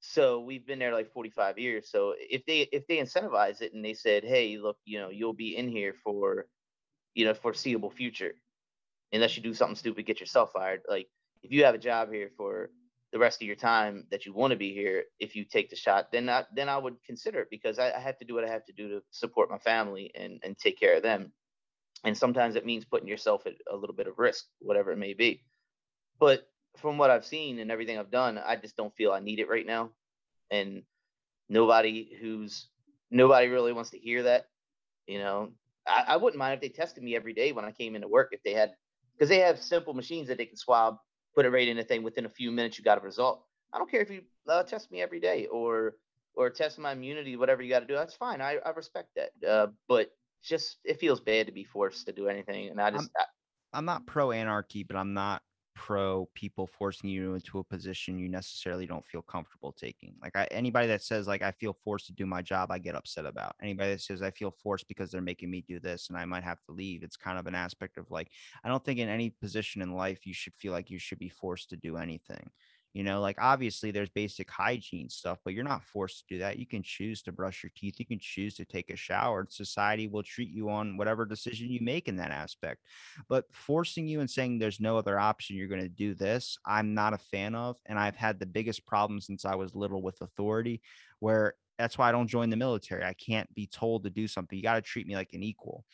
Speaker 2: so we've been there like 45 years so if they if they incentivize it and they said hey look you know you'll be in here for you know foreseeable future unless you do something stupid get yourself fired like if you have a job here for the rest of your time that you want to be here if you take the shot then I, then I would consider it because I, I have to do what I have to do to support my family and and take care of them. And sometimes it means putting yourself at a little bit of risk whatever it may be. But from what I've seen and everything I've done I just don't feel I need it right now. And nobody who's nobody really wants to hear that you know? I, I wouldn't mind if they tested me every day when I came into work if they had because they have simple machines that they can swab put it right in a thing within a few minutes you got a result. I don't care if you uh, test me every day or or test my immunity whatever you got to do that's fine. I, I respect that. Uh, but just it feels bad to be forced to do anything and i just
Speaker 1: I'm, I'm not pro anarchy but i'm not pro people forcing you into a position you necessarily don't feel comfortable taking. Like I, anybody that says like I feel forced to do my job, I get upset about. Anybody that says I feel forced because they're making me do this and I might have to leave, it's kind of an aspect of like I don't think in any position in life you should feel like you should be forced to do anything. You know, like obviously there's basic hygiene stuff, but you're not forced to do that. You can choose to brush your teeth. You can choose to take a shower. Society will treat you on whatever decision you make in that aspect. But forcing you and saying there's no other option, you're going to do this, I'm not a fan of. And I've had the biggest problem since I was little with authority, where that's why I don't join the military. I can't be told to do something. You got to treat me like an equal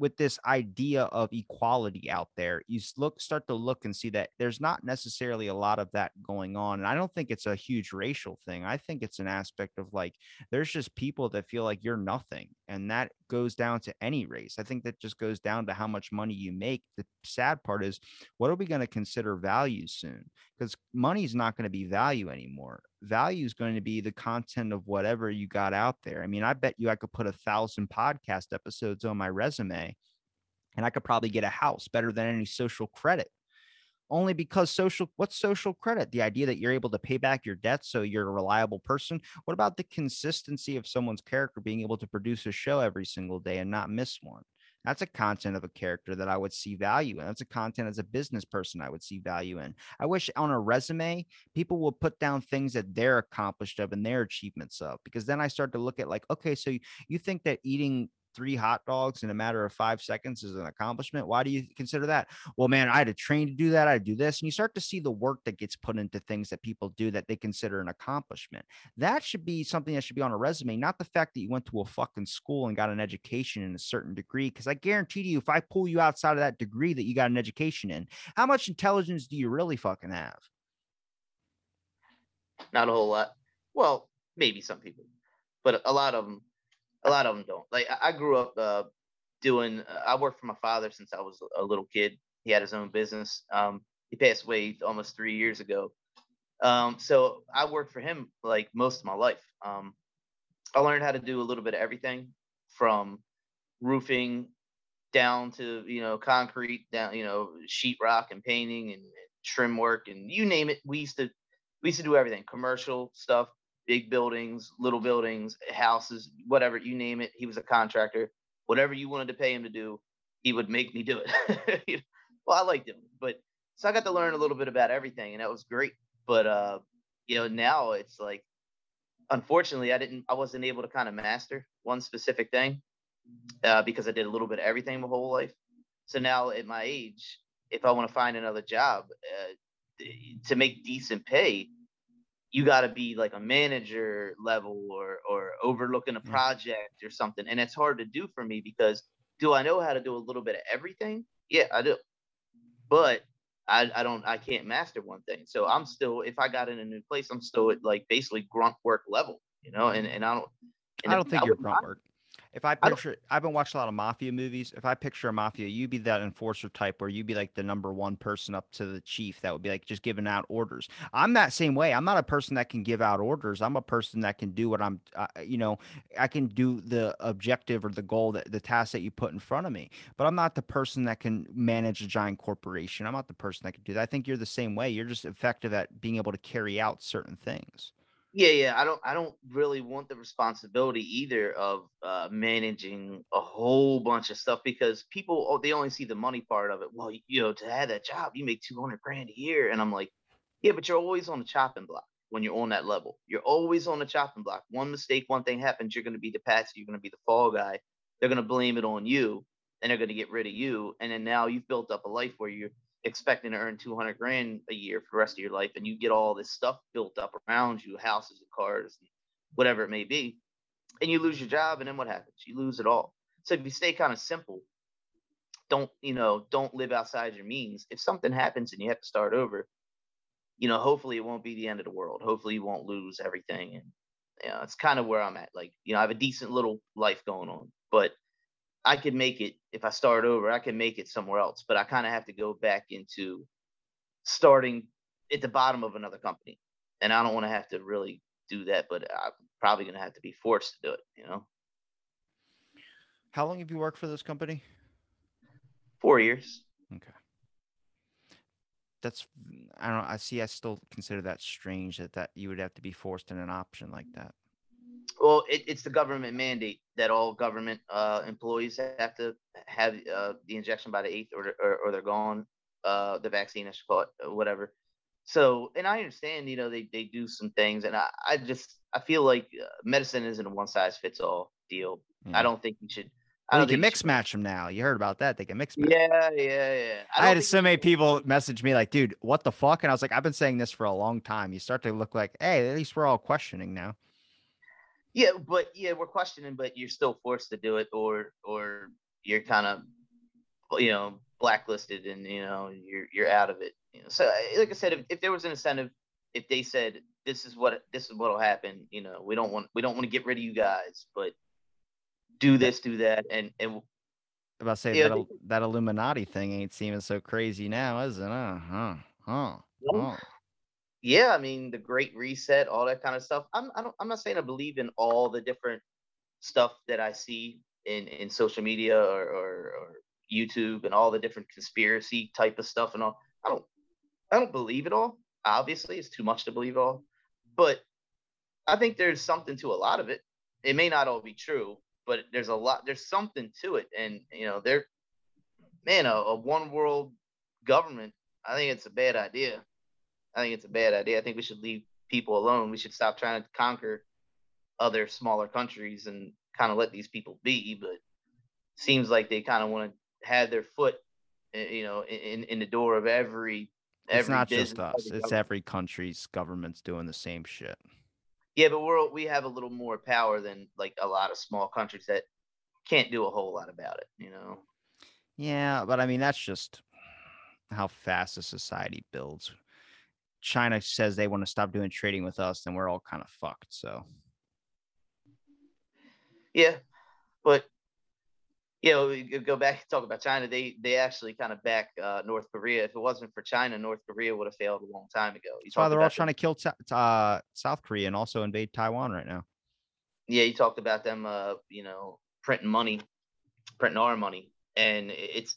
Speaker 1: with this idea of equality out there, you look start to look and see that there's not necessarily a lot of that going on. And I don't think it's a huge racial thing. I think it's an aspect of like there's just people that feel like you're nothing. And that goes down to any race. I think that just goes down to how much money you make. The sad part is what are we going to consider value soon? Because money is not going to be value anymore value is going to be the content of whatever you got out there. I mean, I bet you I could put a thousand podcast episodes on my resume and I could probably get a house better than any social credit. Only because social, what's social credit? The idea that you're able to pay back your debt so you're a reliable person. What about the consistency of someone's character being able to produce a show every single day and not miss one? That's a content of a character that I would see value in. That's a content as a business person I would see value in. I wish on a resume, people will put down things that they're accomplished of and their achievements of, because then I start to look at like, okay, so you, you think that eating three hot dogs in a matter of five seconds is an accomplishment. Why do you consider that? Well, man, I had to train to do that. I do this. And you start to see the work that gets put into things that people do that they consider an accomplishment. That should be something that should be on a resume, not the fact that you went to a fucking school and got an education in a certain degree. Because I guarantee to you, if I pull you outside of that degree that you got an education in, how much intelligence do you really fucking have?
Speaker 2: Not a whole lot. Well, maybe some people, but a lot of them a lot of them don't. Like I, grew up uh, doing. Uh, I worked for my father since I was a little kid. He had his own business. Um, he passed away almost three years ago. Um, so I worked for him like most of my life. Um, I learned how to do a little bit of everything from roofing down to you know concrete down you know sheetrock and painting and trim work and you name it we used to we used to do everything commercial stuff big buildings, little buildings, houses, whatever you name it. He was a contractor. Whatever you wanted to pay him to do, he would make me do it. [LAUGHS] well, I liked him, but so I got to learn a little bit about everything, and that was great. But uh, you know, now it's like unfortunately, I didn't. I wasn't able to kind of master one specific thing uh, because I did a little bit of everything my whole life. So now at my age, if I want to find another job uh, to make decent pay, you got to be like a manager level or or overlooking a
Speaker 1: mm.
Speaker 2: project or something, and it's hard to do for me because do I know how to do a little bit of everything? Yeah, I do, but I, I don't I can't master one thing. So I'm still if I got in a new place, I'm still at like basically grunt work level, you know, and and I don't. and
Speaker 1: I don't think you're grunt work. If I picture, I've been watching a lot of mafia movies. If I picture a mafia, you'd be that enforcer type where you'd be like the number one person up to the chief that would be like just giving out orders. I'm that same way. I'm not a person that can give out orders. I'm a person that can do what I'm, uh, you know, I can do the objective or the goal that the task that you put in front of me. But I'm not the person that can manage a giant corporation. I'm not the person that can do that. I think you're the same way. You're just effective at being able to carry out certain things.
Speaker 2: Yeah, yeah. I don't I don't really want the responsibility either of uh managing a whole bunch of stuff because people oh, they only see the money part of it. Well, you know, to have that job, you make 200 grand a year and I'm like, yeah, but you're always on the chopping block when you're on that level. You're always on the chopping block. One mistake, one thing happens, you're going to be the patsy, you're going to be the fall guy. They're going to blame it on you and they're going to get rid of you and then now you've built up a life where you're expecting to earn 200 grand a year for the rest of your life and you get all this stuff built up around you houses and cars and whatever it may be and you lose your job and then what happens? You lose it all. So if you stay kind of simple don't you know don't live outside your means if something happens and you have to start over you know hopefully it won't be the end of the world. Hopefully you won't lose everything and you know it's kind of where i'm at. Like you know i have a decent little life going on but I could make it if I start over. I can make it somewhere else, but I kind of have to go back into starting at the bottom of another company, and I don't want to have to really do that. But I'm probably going to have to be forced to do it. You know,
Speaker 1: How long have you worked for this company?
Speaker 2: four years.
Speaker 1: Okay. That's I don't know. I see. I still consider that strange that that you would have to be forced in an option like that.
Speaker 2: Well, it, it's the government mandate that all government uh, employees have to have uh, the injection by the eighth, or, or or they're gone. Uh, the vaccine, I should call it, whatever. So, and I understand, you know, they they do some things, and I I just I feel like uh, medicine isn't a one size fits all deal.
Speaker 1: Yeah.
Speaker 2: I don't think you should. I
Speaker 1: Well,
Speaker 2: don't
Speaker 1: you can mix match them now. You heard about that? They can mix match.
Speaker 2: Yeah, yeah, yeah.
Speaker 1: I,
Speaker 2: don't
Speaker 1: had so many people message me like, "Dude, what the fuck?" And I was like, "I've been saying this for a long time." You start to look like, "Hey, at least we're all questioning now."
Speaker 2: Yeah, but yeah, we're questioning, but you're still forced to do it, or or you're kind of, you know, blacklisted, and you know, you're you're out of it. You know, so like I said, if, if there was an incentive, if they said this is what this is what'll happen, you know, we don't want we don't want to get rid of you guys, but do this, do that, and and
Speaker 1: About to say
Speaker 2: Yeah,
Speaker 1: that that Illuminati thing ain't seeming so crazy now, is it? Uh huh. Huh. Huh.
Speaker 2: Yeah, I mean the Great Reset, all that kind of stuff. I'm I don't, I'm not saying I believe in all the different stuff that I see in in social media or, or or YouTube and all the different conspiracy type of stuff and all. I don't I don't believe it all. Obviously, it's too much to believe all, but I think there's something to a lot of it. It may not all be true, but there's a lot. There's something to it, and you know, there, man, a, a one world government. I think it's a bad idea. I think it's a bad idea. I think we should leave people alone. We should stop trying to conquer other smaller countries and kind of let these people be. But seems like they kind of want to have their foot, eh, you know, in in the door of every.
Speaker 1: It's
Speaker 2: every
Speaker 1: not just us. It's
Speaker 2: government.
Speaker 1: every country's government's doing the same shit.
Speaker 2: Yeah, but we're we have a little more power than like a lot of small countries that can't do a whole lot about it. You know.
Speaker 1: Yeah, but I mean that's just how fast a society builds. China says they want to stop doing trading with us, then we're all kind of fucked. So
Speaker 2: Yeah, but you know, we go back and talk about China. They they actually kind of back uh, North Korea. If it wasn't for China, North Korea would have failed a long time ago. You
Speaker 1: that's why they're all trying
Speaker 2: them-
Speaker 1: to kill Ta- uh, South Korea and also invade Taiwan right now.
Speaker 2: Yeah, you talked about them. Uh, you know, printing money, printing our money, and it's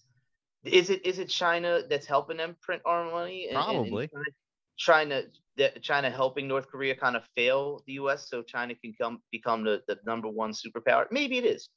Speaker 2: is it is it China that's helping them print our money? and- and- and
Speaker 1: Probably.
Speaker 2: kinda Trying to that China helping North Korea kind of fail the U.S. so China can come become the, the number one superpower. Maybe it is.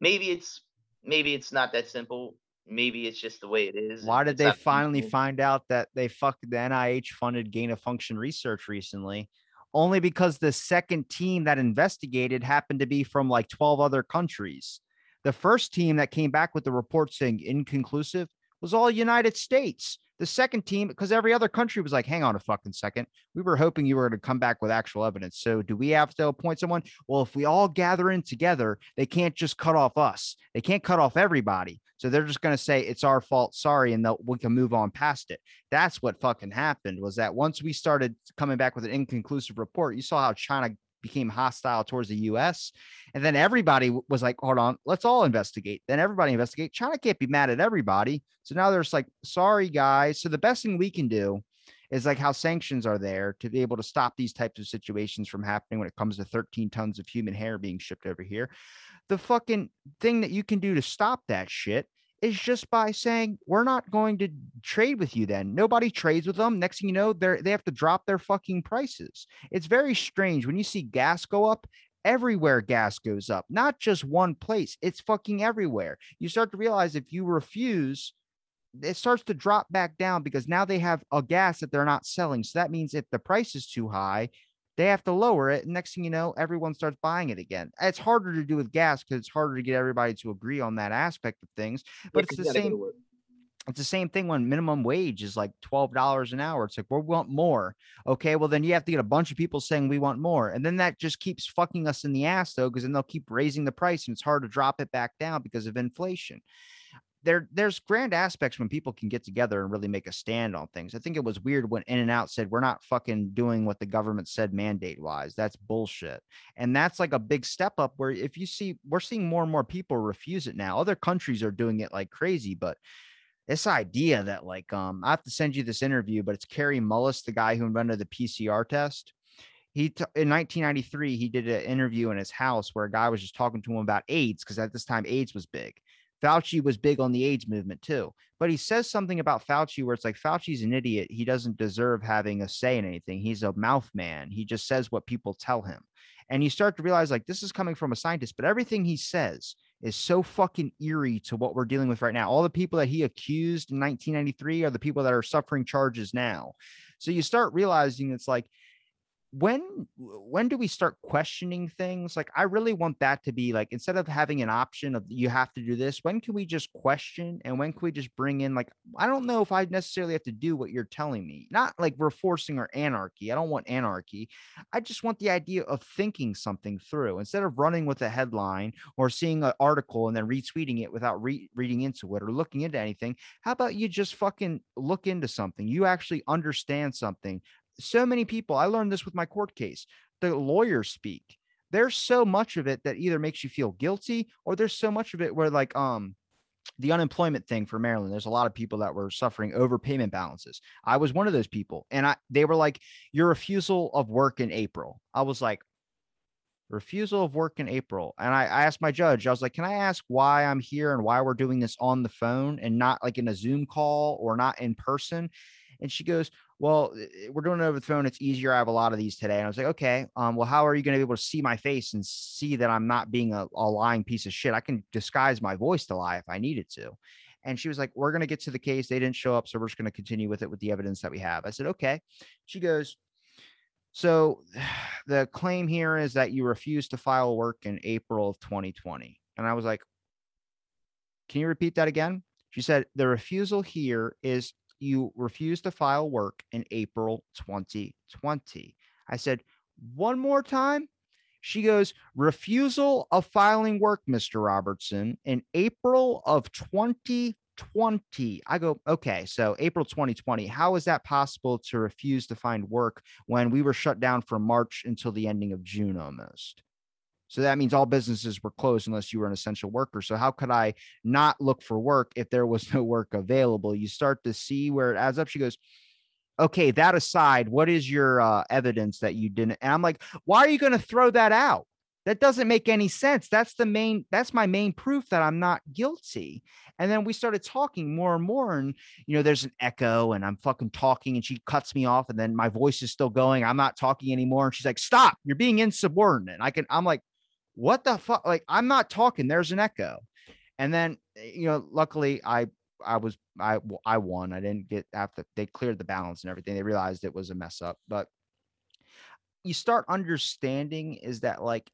Speaker 2: Maybe it's maybe it's not that simple. Maybe it's just the way it is.
Speaker 1: Why did
Speaker 2: It's
Speaker 1: they finally
Speaker 2: simple.
Speaker 1: find out that they fucked the NIH funded gain of function research recently? only because the second team that investigated happened to be from like 12 other countries. The first team that came back with the report saying inconclusive was all United States. The second team, because every other country was like, hang on a fucking second. We were hoping you were going to come back with actual evidence. So do we have to appoint someone? Well, if we all gather in together, they can't just cut off us. They can't cut off everybody. So they're just going to say it's our fault. Sorry. And we can move on past it. That's what fucking happened was that once we started coming back with an inconclusive report, you saw how China became hostile towards the US. And then everybody was like, hold on, let's all investigate. Then everybody investigate. China can't be mad at everybody. So now there's like, sorry, guys. So the best thing we can do is like how sanctions are there to be able to stop these types of situations from happening when it comes to 13 tons of human hair being shipped over here. The fucking thing that you can do to stop that shit is just by saying we're not going to trade with you then. Nobody trades with them next thing you know they they have to drop their fucking prices. It's very strange when you see gas go up everywhere gas goes up not just one place it's fucking everywhere. You start to realize if you refuse it starts to drop back down because now they have a gas that they're not selling. So that means if the price is too high they have to lower it. And next thing you know, everyone starts buying it again. It's harder to do with gas because it's harder to get everybody to agree on that aspect of things. But yeah, it's the same. It's the same thing when minimum wage is like $12 an hour. It's like, we want more. Okay. Well, then you have to get a bunch of people saying we want more. And then that just keeps fucking us in the ass, though, because then they'll keep raising the price and it's hard to drop it back down because of inflation there there's grand aspects when people can get together and really make a stand on things. I think it was weird when In and Out said we're not fucking doing what the government said mandate wise. That's bullshit. And that's like a big step up where if you see we're seeing more and more people refuse it now. Other countries are doing it like crazy, but this idea that like um I have to send you this interview, but it's Kary Mullis, the guy who invented the PCR test. He t- in 1993 he did an interview in his house where a guy was just talking to him about AIDS because at this time AIDS was big Fauci was big on the AIDS movement too. But he says something about Fauci where it's like Fauci's an idiot. He doesn't deserve having a say in anything. He's a mouth man. He just says what people tell him. And you start to realize like this is coming from a scientist, but everything he says is so fucking eerie to what we're dealing with right now. All the people that he accused in 1993 are the people that are suffering charges now. So you start realizing it's like when when do we start questioning things? Like i really want that to be like instead of having an option of you have to do this when can we just question and when can we just bring in like i don't know if i necessarily have to do what you're telling me. Not like we're forcing or anarchy i don't want anarchy. I just want the idea of thinking something through. Instead of running with a headline or seeing an article and then retweeting it without re- reading into it or looking into anything how about you just fucking look into something? You actually understand something so many people, I learned this with my court case. The lawyers speak. There's so much of it that either makes you feel guilty or there's so much of it where like um the unemployment thing for Maryland, there's a lot of people that were suffering overpayment balances. I was one of those people. And I they were like, your refusal of work in April. I was like, refusal of work in April. And I, I, asked my judge, I was like, can I ask why I'm here and why we're doing this on the phone and not like in a Zoom call or not in person? And she goes, well, we're doing it over the phone. It's easier. I have a lot of these today. And I was like, okay, um, well, how are you going to be able to see my face and see that I'm not being a, a lying piece of shit? I can disguise my voice to lie if I needed to. And she was like, we're going to get to the case. They didn't show up. So we're just going to continue with it with the evidence that we have. I said, okay. She goes, so [SIGHS] the claim here is that you refused to file work in April of 2020. And I was like, can you repeat that again? She said, the refusal here is you refused to file work in April 2020. I said, one more time. She goes, refusal of filing work, Mr. Robertson, in April of 2020. I go, okay, so April 2020. How is that possible to refuse to find work when we were shut down from March until the ending of June almost? So that means all businesses were closed unless you were an essential worker. So how could I not look for work if there was [LAUGHS] no work available? You start to see where it adds up. She goes, okay, that aside, what is your uh, evidence that you didn't? And I'm like, why are you going to throw that out? That doesn't make any sense. That's the main, that's my main proof that I'm not guilty. And then we started talking more and more. And, you know, there's an echo and I'm fucking talking and she cuts me off. And then my voice is still going. I'm not talking anymore. And she's like, stop, you're being insubordinate. I can, I'm like, what the fuck? Like, I'm not talking. There's an echo. And then, eh, you know, luckily I, I was, I, I won. I didn't get after they cleared the balance and everything. They realized it was a mess up, but you start understanding is that like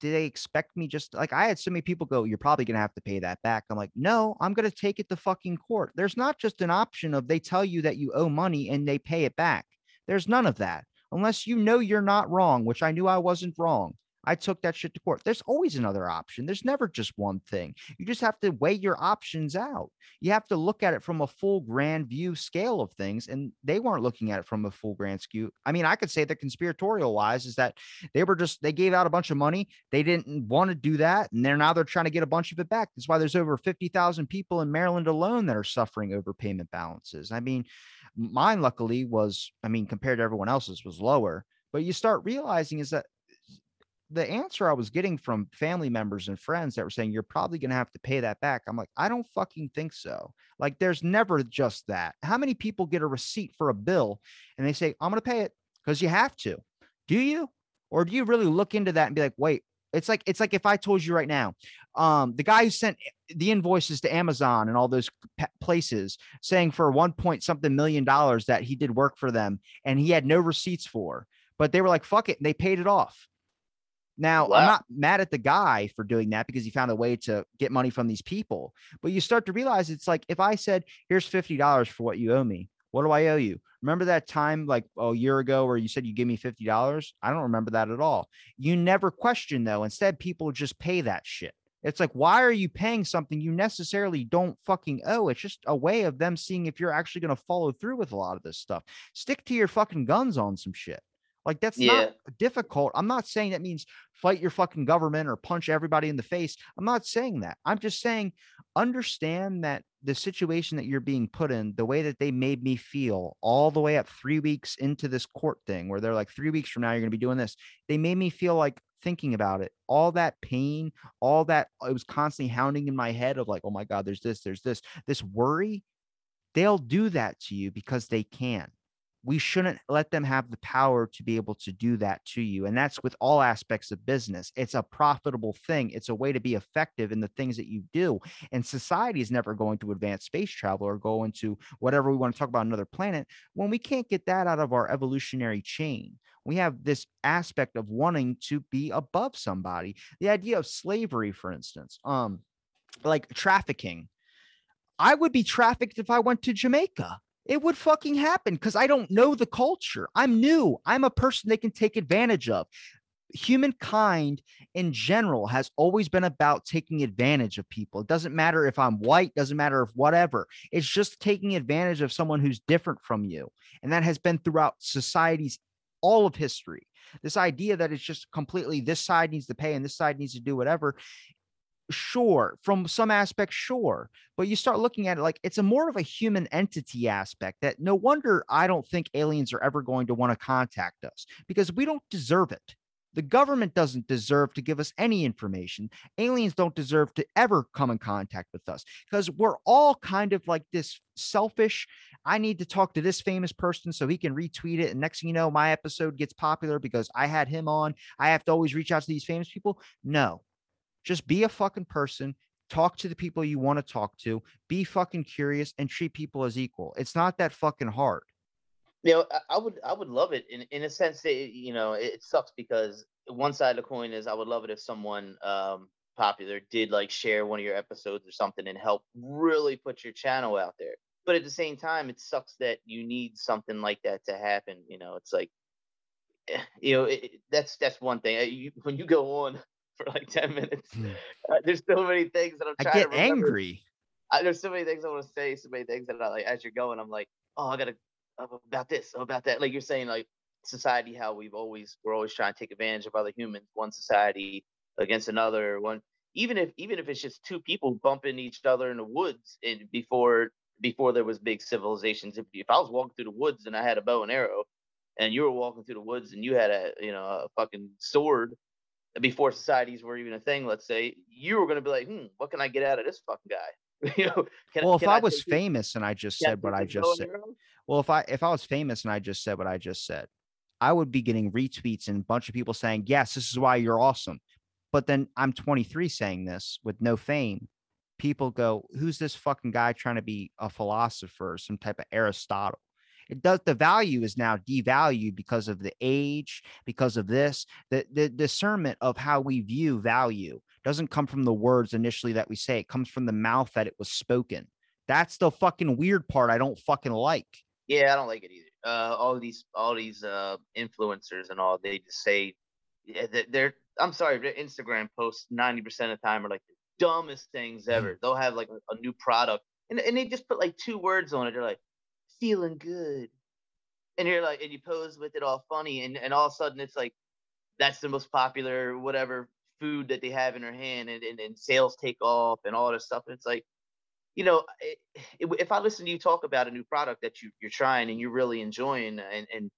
Speaker 1: do they expect me just like I had so many people go, you're probably gonna have to pay that back. I'm like, no, I'm gonna take it to fucking court. There's not just an option of they tell you that you owe money and they pay it back. There's none of that. Unless you know you're not wrong, which I knew I wasn't wrong. I took that shit to court. There's always another option. There's never just one thing. You just have to weigh your options out. You have to look at it from a full grand view scale of things. And they weren't looking at it from a full grand skew. I mean, I could say that conspiratorial wise is that they were just, they gave out a bunch of money. They didn't want to do that. And they're now they're trying to get a bunch of it back. That's why there's over 50,000 people in Maryland alone that are suffering overpayment balances. I mean, mine luckily was, I mean, compared to everyone else's was lower. But you start realizing is that the answer I was getting from family members and friends that were saying you're probably going to have to pay that back. I'm like, I don't fucking think so. Like, there's never just that. How many people get a receipt for a bill and they say, I'm going to pay it because you have to? Do you? Or do you really look into that and be like, wait, it's like it's like if I told you right now, um, the guy who sent the invoices to Amazon and all those places saying for one point something million dollars that he did work for them and he had no receipts for, but they were like, fuck it, and they paid it off. Now, wow. I'm not mad at the guy for doing that because he found a way to get money from these people. But you start to realize it's like if I said, here's $50 for what you owe me, what do I owe you? Remember that time like a year ago where you said you give me $50? I don't remember that at all. You never question though. Instead, people just pay that shit. It's like, why are you paying something you necessarily don't fucking owe? It's just a way of them seeing if you're actually going to follow through with a lot of this stuff. Stick to your fucking guns on some shit. Like that's yeah. not difficult. I'm not saying that means fight your fucking government or punch everybody in the face. I'm not saying that. I'm just saying understand that the situation that you're being put in, the way that they made me feel all the way up 3 weeks into this court thing where they're like 3 weeks from now you're going to be doing this. They made me feel like thinking about it, all that pain, all that uh, it was constantly hounding in my head of like, "Oh my god, there's this, there's this." This worry, they'll do that to you because they can we shouldn't let them have the power to be able to do that to you. And that's with all aspects of business. It's a profitable thing, it's a way to be effective in the things that you do. And society is never going to advance space travel or go into whatever we want to talk about another planet when we can't get that out of our evolutionary chain. We have this aspect of wanting to be above somebody. The idea of slavery, for instance, um, like trafficking. I would be trafficked if I went to Jamaica it would fucking happen because I don't know the culture. I'm new. I'm a person they can take advantage of. Humankind in general has always been about taking advantage of people. It doesn't matter if I'm white, doesn't matter if whatever. It's just taking advantage of someone who's different from you. And that has been throughout society's all of history. This idea that it's just completely this side needs to pay and this side needs to do whatever sure from some aspect sure but you start looking at it like it's a more of a human entity aspect that no wonder i don't think aliens are ever going to want to contact us because we don't deserve it. The government doesn't deserve to give us any information. Aliens don't deserve to ever come in contact with us because we're all kind of like this selfish i need to talk to this famous person so he can retweet it and next thing you know my episode gets popular because i had him on i have to always reach out to these famous people. No just be a fucking person. Talk to the people you want to talk to. Be fucking curious and treat people as equal. It's not that fucking hard.
Speaker 2: You know, I would I would love it in in a sense that you know it sucks because one side of the coin is I would love it if someone um, popular did like share one of your episodes or something and help really put your channel out there. But at the same time, it sucks that you need something like that to happen. You know, it's like, eh, you know, it, that's that's one thing. You, when you go on for like 10 minutes. Mm. Uh, there's so many things that I'm trying to.
Speaker 1: I get
Speaker 2: to
Speaker 1: angry.
Speaker 2: I, there's so many things I want to say, so many things that I like as you're going, I'm like, oh, I gotta about this, about that. Like you're saying, like society, how we've always we're always trying to take advantage of other humans, one society against another, one even if even if it's just two people bumping each other in the woods and before before there was big civilizations. If, if I was walking through the woods and I had a bow and arrow, and you were walking through the woods and you had a you know a fucking sword before societies were even a thing, let's say, you were going to be like, hmm, what can I get out of this fucking guy? [LAUGHS] you know,
Speaker 1: can, well, if I, I was famous and I just said what I just said, well, if I if I was famous and I just said what I just said, I would be getting retweets and a bunch of people saying, yes, this is why you're awesome. But then I'm 23 saying this with no fame. People go, who's this fucking guy trying to be a philosopher, some type of Aristotle? It does the value is now devalued because of the age, because of this. The the discernment of how we view value doesn't come from the words initially that we say. It comes from the mouth that it was spoken. That's the fucking weird part I don't fucking like.
Speaker 2: Yeah, I don't like it either. Uh, all these all these uh influencers and all they just say they're. I'm sorry, their Instagram posts ninety percent of the time are like the dumbest things ever. They'll have like a, a new product and and they just put like two words on it. They're like feeling good, and you're like, and you pose with it all funny, and and all of a sudden it's like that's the most popular whatever food that they have in their hand, and and, and sales take off and all this stuff. And it's like you know, it, it, if I listen to you talk about a new product that you, you're trying and you're really enjoying and, and,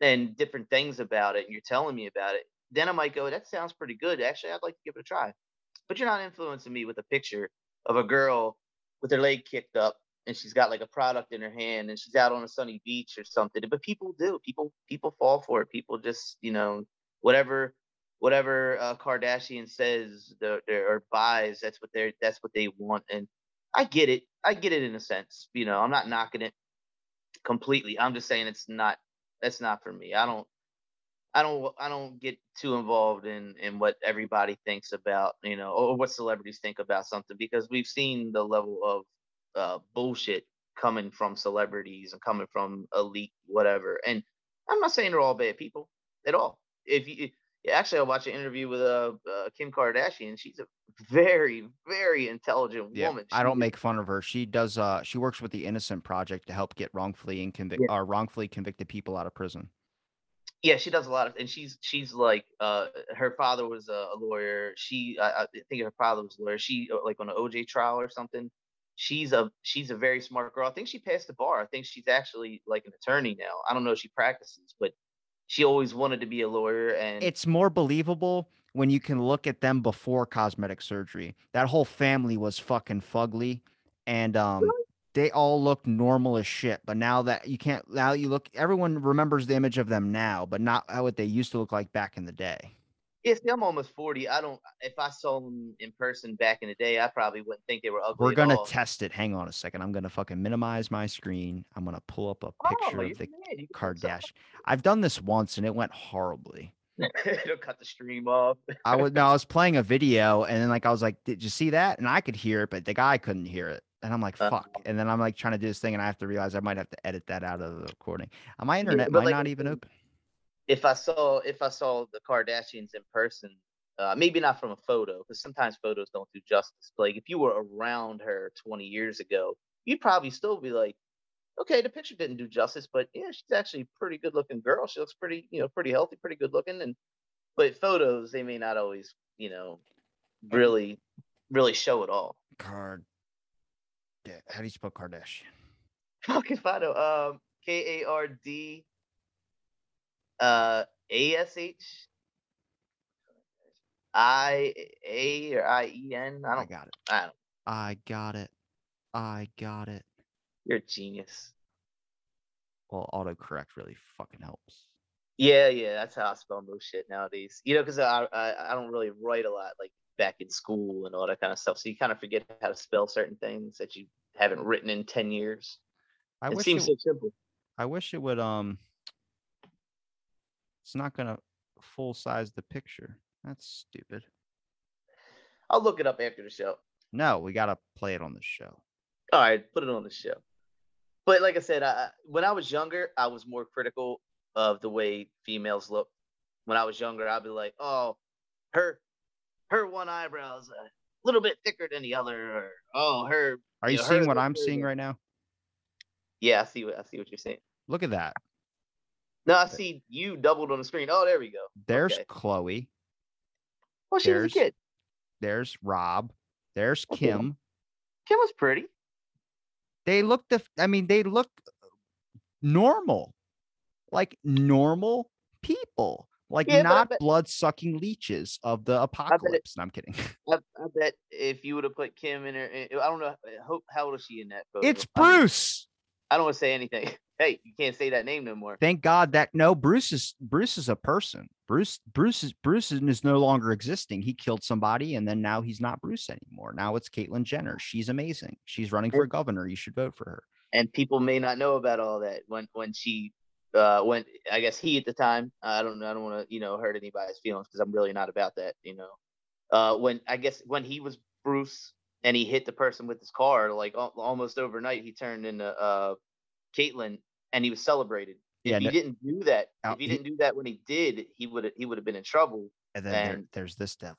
Speaker 2: and different things about it, and you're telling me about it, then I might go, that sounds pretty good. Actually, I'd like to give it a try. But you're not influencing me with a picture of a girl with her leg kicked up and she's got like a product in her hand and she's out on a sunny beach or something. But people do. People people fall for it. People just, you know, whatever whatever uh, Kardashian says or buys, that's what they're that's what they want. And I get it. I get it in a sense. You know, I'm not knocking it completely. I'm just saying it's not. That's not for me. I don't. I don't. I don't get too involved in in what everybody thinks about you know or what celebrities think about something because we've seen the level of uh, bullshit coming from celebrities and coming from elite whatever. And I'm not saying they're all bad people at all. If you yeah, actually, I watched an interview with uh, uh, Kim Kardashian. She's a very, very intelligent
Speaker 1: Yeah,
Speaker 2: woman.
Speaker 1: I don't make fun of her. She does. Uh, she works with the Innocence Project to help get wrongfully and convict
Speaker 2: Yeah.
Speaker 1: or wrongfully convicted people out of prison.
Speaker 2: Yeah, she does a lot of, and she's she's like, uh, her father was a, a lawyer. She, I, I think her father was a lawyer. She uh, like on an OJ trial or something. She's a she's a very smart girl. I think she passed the bar. I think she's actually like an attorney now. I don't know if she practices, but she always wanted to be a lawyer. And
Speaker 1: It's more believable when you can look at them before cosmetic surgery. That whole family was fucking fugly, and um, they all look normal as shit. But now that you can't, now you look, everyone remembers the image of them now, but not how what they used to look like back in the day.
Speaker 2: Yeah, see, I'm almost forty. I don't. If I saw them in person back in the day, I probably wouldn't think they were ugly.
Speaker 1: We're gonna test it. Hang on a second. I'm gonna fucking minimize my screen. I'm gonna pull up a
Speaker 2: Oh,
Speaker 1: picture
Speaker 2: you're
Speaker 1: of the
Speaker 2: the man. You can do something.
Speaker 1: Kardashian. I've done this once and it went horribly. [LAUGHS]
Speaker 2: It'll cut the stream off.
Speaker 1: I was no, I was [LAUGHS] playing a video and then like I was like, did you see that? And I could hear it, but the guy couldn't hear it. And I'm like,
Speaker 2: Uh,
Speaker 1: fuck. And then I'm like trying to do this thing and I have to realize I might have to edit that out of the recording. Uh, My internet
Speaker 2: but
Speaker 1: might
Speaker 2: like
Speaker 1: not even open.
Speaker 2: If I saw if I saw the Kardashians in person, uh, maybe not from a photo, because sometimes photos don't do justice. But like if you were around her 20 years ago, you'd probably still be like, okay, the picture didn't do justice, but yeah, she's actually a pretty good looking girl. She looks pretty, you know, pretty healthy, pretty good looking. And but photos, they may not always, you know, really, really show it all.
Speaker 1: Card. How do you spell Kardashian? [LAUGHS]
Speaker 2: Fucking photo. Um, K A R D uh A S H I A or I E N. I
Speaker 1: I
Speaker 2: don't.
Speaker 1: got it.
Speaker 2: I don't.
Speaker 1: I got it. I got it.
Speaker 2: You're a genius.
Speaker 1: Well, autocorrect really fucking helps.
Speaker 2: Yeah, yeah. That's how I spell most shit nowadays. You know, because I, I I don't really write a lot like back in school and all that kind of stuff. So you kind of forget how to spell certain things that you haven't written in ten years.
Speaker 1: I
Speaker 2: it
Speaker 1: wish
Speaker 2: seems
Speaker 1: it,
Speaker 2: so simple.
Speaker 1: I wish it would um it's not gonna full size the picture. That's stupid.
Speaker 2: I'll look it up after the show.
Speaker 1: No, we gotta play it on the show.
Speaker 2: All right, put it on the show. But like I said, I, when I was younger, I was more critical of the way females look. When I was younger, I'd be like, "Oh, her, her one eyebrow is a little bit thicker than the other," or "Oh, her."
Speaker 1: Are you
Speaker 2: know,
Speaker 1: seeing what I'm seeing right now?
Speaker 2: Yeah, I see what I see what you're saying.
Speaker 1: Look at that.
Speaker 2: No, I see you doubled on the screen. Oh, there we go.
Speaker 1: There's
Speaker 2: Okay.
Speaker 1: Khloe.
Speaker 2: Well, she was a kid.
Speaker 1: There's Rob. There's
Speaker 2: Okay.
Speaker 1: Kim.
Speaker 2: Kim was pretty.
Speaker 1: They look the I mean, they look normal. Like normal people. Like
Speaker 2: Yeah,
Speaker 1: not blood sucking leeches of the apocalypse. No, I'm kidding. [LAUGHS]
Speaker 2: I, I bet if you would have put Kim in her, eh, I don't know how, how old is she in that photo?
Speaker 1: it's Bruce.
Speaker 2: I don't want to say anything. [LAUGHS] Hey, you can't say that name no more.
Speaker 1: Thank God that no Bruce is Bruce is a person. Bruce Bruce is Bruce is no longer existing. He killed somebody and then now he's not Bruce anymore. Now it's Caitlyn Jenner. She's amazing. She's running for governor. You should vote for her.
Speaker 2: and people may not know about all that when when she uh when I guess he at the time I don't I don't want to you know hurt anybody's feelings because I'm really not about that you know uh when I guess when he was Bruce and he hit the person with his car like al- almost overnight he turned into uh Caitlyn and he was celebrated if he
Speaker 1: no-
Speaker 2: didn't do that
Speaker 1: Now,
Speaker 2: if he
Speaker 1: he-
Speaker 2: didn't do that when he did he would he would have been in trouble
Speaker 1: And then there, there's this devil.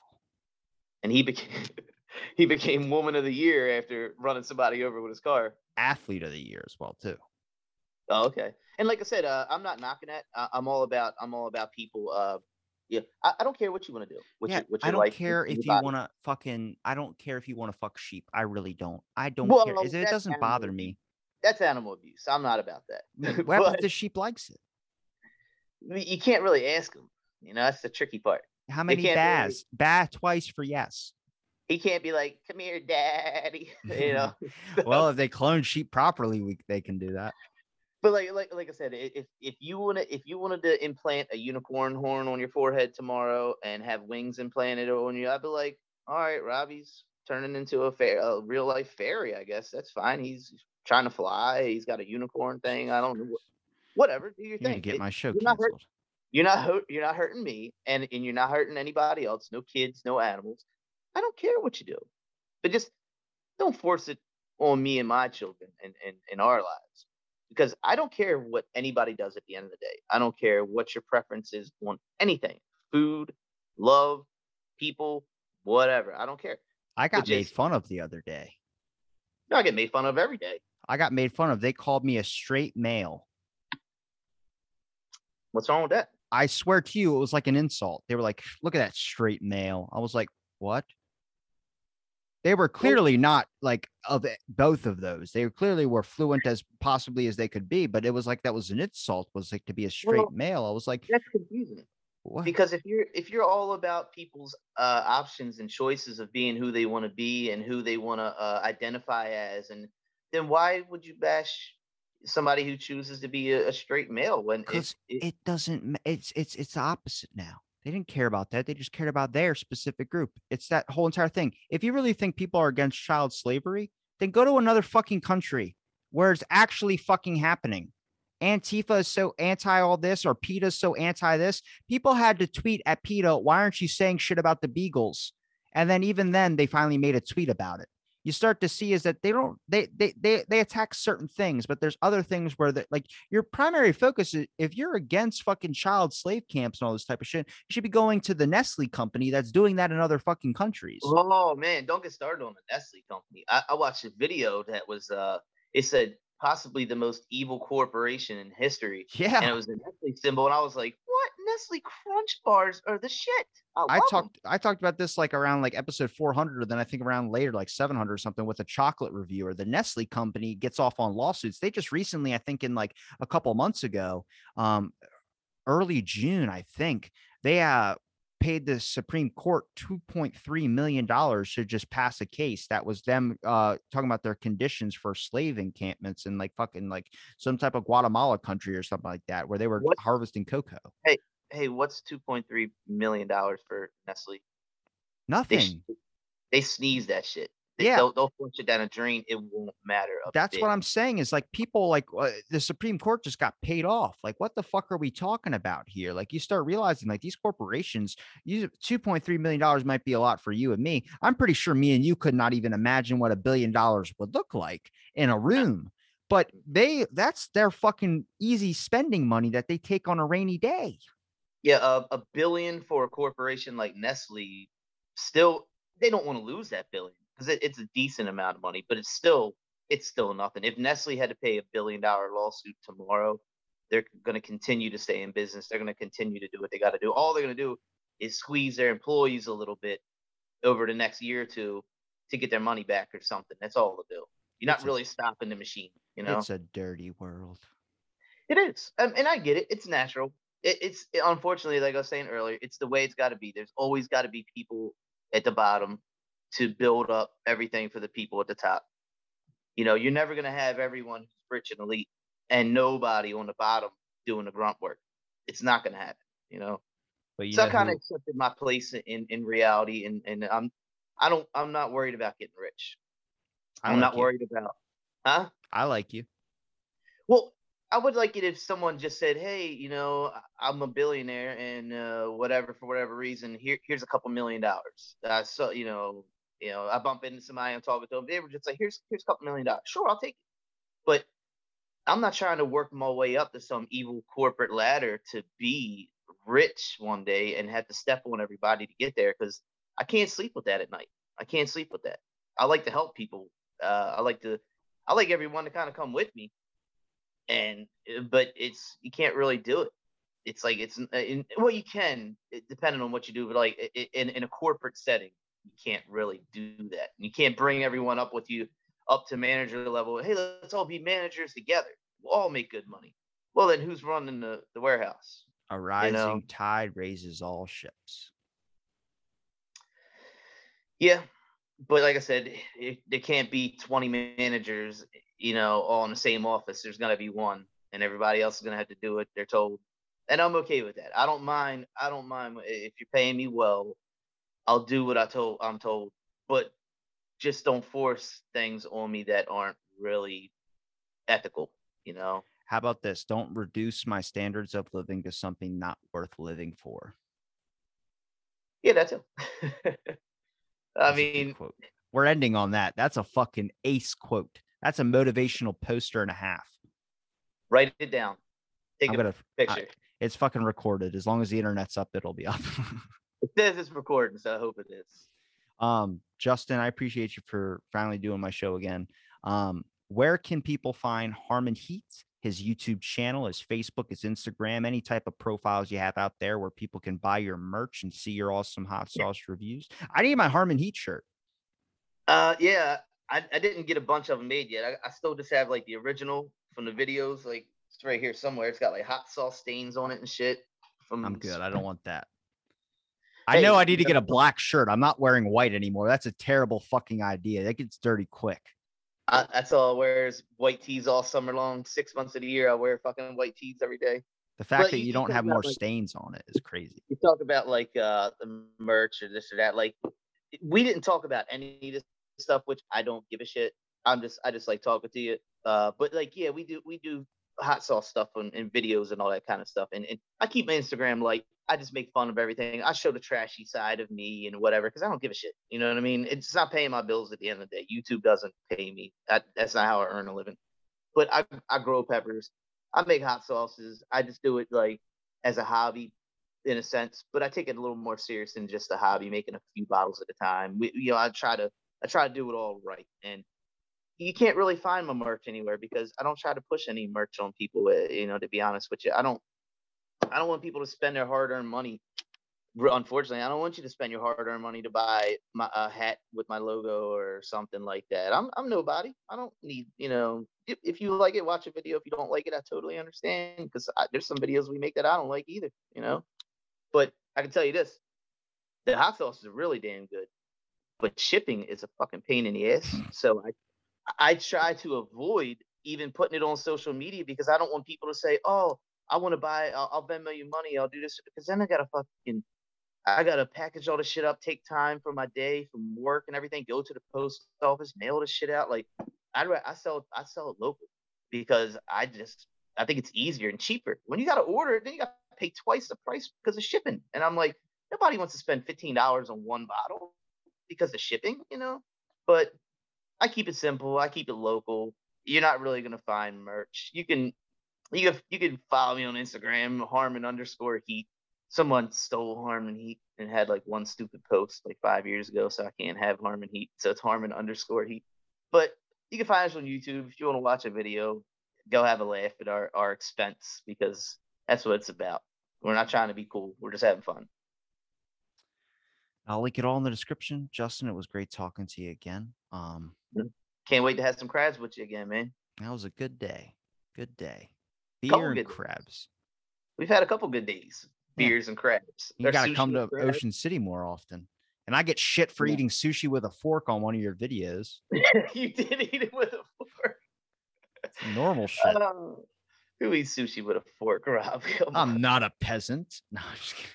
Speaker 2: and he became [LAUGHS] he became woman of the year after running somebody over with his car
Speaker 1: Athlete of the year as well, too.
Speaker 2: Oh, okay. And like I said, uh, I'm not knocking that. I, I'm all about I'm all about people. Uh, yeah, I, I don't care what you want to do. What
Speaker 1: yeah,
Speaker 2: you, what
Speaker 1: I don't
Speaker 2: like,
Speaker 1: care if you want to fucking. I don't care if you want to fuck sheep. I really don't. I don't
Speaker 2: Well,
Speaker 1: care. Is It doesn't
Speaker 2: animal
Speaker 1: bother me.
Speaker 2: That's animal abuse. I'm not about that. [LAUGHS]
Speaker 1: What
Speaker 2: but
Speaker 1: if the sheep likes it?
Speaker 2: you can't really ask him. You know, that's the tricky part.
Speaker 1: How many
Speaker 2: can't really-
Speaker 1: baz? Ba twice for yes.
Speaker 2: He can't be like, "Come here, daddy." [LAUGHS] you know. [LAUGHS]
Speaker 1: well, if they clone sheep properly, we they can do that.
Speaker 2: But like like like I said, if if you wanna if you wanted to implant a unicorn horn on your forehead tomorrow and have wings implanted on you, I'd be like, all right, Robbie's turning into a fair a real life fairy. I guess that's fine. He's trying to fly. He's got a unicorn thing. I don't know. what- Whatever. Do your
Speaker 1: You
Speaker 2: thing.
Speaker 1: get
Speaker 2: It-
Speaker 1: my show
Speaker 2: you're not hurt-
Speaker 1: canceled.
Speaker 2: you're not hurt. You're not hurting me, and and you're not hurting anybody else. No kids, no animals. I don't care what you do, but just don't force it on me and my children and and in our lives because I don't care what anybody does at the end of the day. I don't care what your preference is on anything, food, love, people, whatever. I don't care.
Speaker 1: I got
Speaker 2: Which
Speaker 1: made
Speaker 2: is-
Speaker 1: fun of the other day.
Speaker 2: No, I get made fun of every day.
Speaker 1: I got made fun of. They called me a straight male.
Speaker 2: What's wrong with that?
Speaker 1: I swear to you, it was like an insult. They were like, "Look at that straight male." I was like, "What?" They were clearly not like of both of those. They clearly were fluent as possibly as they could be, but it was like that was an insult. Was like to be a straight
Speaker 2: Well,
Speaker 1: male. I was like,
Speaker 2: That's confusing.
Speaker 1: "What?"
Speaker 2: because if you're if you're all about people's uh, options and choices of being who they want to be and who they want to uh, identify as and then why would you bash somebody who chooses to be a, a straight male when
Speaker 1: Because
Speaker 2: it,
Speaker 1: it doesn't. It's it's it's the opposite now. They didn't care about that. They just cared about their specific group. It's that whole entire thing. If you really think people are against child slavery, then go to another fucking country where it's actually fucking happening. Antifa is so anti all this, or PETA's so anti this. People had to tweet at PETA, why aren't you saying shit about the Beagles? And then even then, they finally made a tweet about it. You start to see is that they don't they they they they attack certain things, but there's other things where that like your primary focus is if you're against fucking child slave camps and all this type of shit, you should be going to the Nestle company that's doing that in other fucking countries.
Speaker 2: oh man don't get started on the nestle company I, I watched a video that was uh it said possibly the most evil corporation in history
Speaker 1: Yeah.
Speaker 2: and it was a nestle symbol and i was like what nestle crunch bars are the shit i,
Speaker 1: I
Speaker 2: love 'em."
Speaker 1: talked I talked about this like around like episode 400 or then I think around later like 700 or something with a chocolate reviewer. The Nestle company gets off on lawsuits. They just recently I think in like a couple months ago um early June I think they uh paid the Supreme Court 2.3 million dollars to just pass a case that was them uh talking about their conditions for slave encampments in like fucking like some type of Guatemala country or something like that where they were
Speaker 2: What-
Speaker 1: harvesting cocoa.
Speaker 2: hey hey, what's 2.3 million dollars for nestle They,
Speaker 1: Nothing.
Speaker 2: sh- they sneeze that shit. They,
Speaker 1: Yeah.
Speaker 2: They'll, they'll flush it down a drain. It won't matter.
Speaker 1: That's
Speaker 2: bit.
Speaker 1: what I'm saying is like people like uh, the Supreme Court just got paid off. Like, what the fuck are we talking about here? Like, you start realizing like these corporations, you $2.3 million might be a lot for you and me. I'm pretty sure me and you could not even imagine what a billion dollars would look like in a room. But they that's their fucking easy spending money that they take on a rainy day.
Speaker 2: Yeah, a, a billion for a corporation like Nestle, still they don't want to lose that billion because it, it's a decent amount of money, but it's still it's still nothing. If Nestle had to pay a billion dollar lawsuit tomorrow, they're going to continue to stay in business. They're going to continue to do what they got to do. All they're going to do is squeeze their employees a little bit over the next year or two to get their money back or something. That's all they'll do. You're
Speaker 1: It's
Speaker 2: not
Speaker 1: a-
Speaker 2: really stopping the machine, you know.
Speaker 1: It's a dirty world.
Speaker 2: It is, um, and I get it. It's natural. It, it's it- unfortunately, like I was saying earlier, it's the way it's got to be. There's always got to be people at the bottom to build up everything for the people at the top. You know, you're never gonna have everyone who's rich and elite and nobody on the bottom doing the grunt work. It's not gonna happen. You know,
Speaker 1: But you
Speaker 2: so I
Speaker 1: know
Speaker 2: kind
Speaker 1: who-
Speaker 2: of accepted my place in in reality, and and I'm I don't I'm not worried about getting rich.
Speaker 1: I
Speaker 2: I'm
Speaker 1: like
Speaker 2: not
Speaker 1: you.
Speaker 2: worried about, huh?
Speaker 1: I like you.
Speaker 2: Well, I would like it if someone just said, "Hey, you know, I- I'm a billionaire and uh, whatever for whatever reason, here here's a couple million dollars." Uh, so you know, you know, I bump into somebody, I'm talking to them, they were just like, "Here's here's a couple million dollars." Sure, I'll take it, but I'm not trying to work my way up to some evil corporate ladder to be rich one day and have to step on everybody to get there because I can't sleep with that at night. I can't sleep with that. I like to help people. Uh, I like to, I like everyone to kind of come with me and uh, but it's you can't really do it. It's like it's uh, in, well you can depending on what you do, but like in in a corporate setting, you can't really do that. You can't bring everyone up with you up to manager level. Hey, let's all be managers together. We'll all make good money. Well, then who's running the, the warehouse?
Speaker 1: A rising
Speaker 2: know.
Speaker 1: tide raises all ships.
Speaker 2: Yeah, but like I said, it, there can't be 20 managers, you know, all in the same office. There's gonna be one, and everybody else is gonna have to do it. They're told, and I'm okay with that. I don't mind. I don't mind if you're paying me well. I'll do what I told. I'm told, but just don't force things on me that aren't really ethical. You know.
Speaker 1: How about this? Don't reduce my standards of living to something not worth living for.
Speaker 2: Yeah, [LAUGHS] that's it. I mean,
Speaker 1: quote. we're ending on that. That's a fucking ace quote. That's a motivational poster and a half.
Speaker 2: write it down. Take
Speaker 1: I'm
Speaker 2: a
Speaker 1: gonna.
Speaker 2: picture.
Speaker 1: It's fucking recorded. As long as the internet's up, it'll be up. [LAUGHS]
Speaker 2: says it's recording, so I hope it is.
Speaker 1: um, Justen, I appreciate you for finally doing my show again. Um, where can people find Harmon Heat? His YouTube channel, his Facebook, his Instagram, any type of profiles you have out there where people can buy your merch and see your awesome hot sauce reviews. I need my Harmon Heat shirt.
Speaker 2: Uh, yeah, I, I didn't get a bunch of them made yet. I, I still just have like the original from the videos. Like it's right here somewhere. It's got like hot sauce stains on it and shit. From
Speaker 1: I'm good. I don't want that. I. Know I need to get a black shirt. I'm not wearing white anymore. That's a terrible fucking idea. That gets dirty quick.
Speaker 2: I, that's all I wear is white tees all summer long. Six months of the year, I wear fucking white tees every day.
Speaker 1: The fact
Speaker 2: But
Speaker 1: that
Speaker 2: you-
Speaker 1: you don't have more
Speaker 2: like-
Speaker 1: stains on it is crazy.
Speaker 2: You talk about like uh the merch or this or that. Like we didn't talk about any of this stuff, which I don't give a shit. I'm just I just like talking to you. Uh, but like yeah, we do we do hot sauce stuff and, and videos and all that kind of stuff. And, and I keep my Instagram like I just make fun of everything. I show the trashy side of me and whatever because I don't give a shit. You know what I mean? It's not paying my bills at the end of the day. YouTube doesn't pay me. That that's not how I earn a living. But I I grow peppers. I make hot sauces. I just do it like as a hobby in a sense, but I take it a little more serious than just a hobby, making a few bottles at a time. We, you know, I try to I try to do it all right, and you can't really find my merch anywhere because I don't try to push any merch on people. uh, You know, to be honest with you, I don't I don't want people to spend their hard-earned money. Unfortunately, I don't want you to spend your hard-earned money to buy my a hat with my logo or something like that. I'm I'm nobody. I don't need you know. If, if you like it, watch a video. If you don't like it, I totally understand because there's some videos we make that I don't like either. You know. But I can tell you this: the hot sauce is really damn good, but shipping is a fucking pain in the ass. Hmm. So I I try to avoid even putting it on social media because I don't want people to say, "Oh, I want to buy. I'll, I'll Venmo you money. I'll do this," because then I gotta fucking I gotta package all the shit up, take time from my day, from work and everything, go to the post office, mail the shit out. Like ra- I sell I sell it local because I just I think it's easier and cheaper. When you gotta order then you gotta pay twice the price because of shipping. And I'm like, nobody wants to spend fifteen dollars on one bottle because of shipping, you know. But I keep it simple. I keep it local. You're not really gonna find merch. You can you can you can follow me on Instagram, Harmon underscore Heat. Someone stole Harmon Heat and had like one stupid post like five years ago, so I can't have Harmon Heat. So it's Harmon underscore Heat. But you can find us on YouTube if you want to watch a video. Go have a laugh at our our expense because that's what it's about. We're not trying to be cool. We're just having fun.
Speaker 1: I'll link it all in the description. Justen, it was great talking to you again. Um,
Speaker 2: Can't wait to have some crabs with you again, man.
Speaker 1: that was a good day. Good day. Beer and crabs.
Speaker 2: We've had a couple good days.
Speaker 1: Yeah.
Speaker 2: Beers and crabs.
Speaker 1: You
Speaker 2: There's
Speaker 1: got to come to. Ocean City more often. And I get shit for
Speaker 2: Yeah.
Speaker 1: eating sushi with a fork on one of your videos. [LAUGHS]
Speaker 2: you did eat it with a fork.
Speaker 1: It's normal shit.
Speaker 2: Uh, who eats sushi with a fork, Rob? [LAUGHS] Come.
Speaker 1: I'm not a peasant. [LAUGHS] No, I'm just kidding.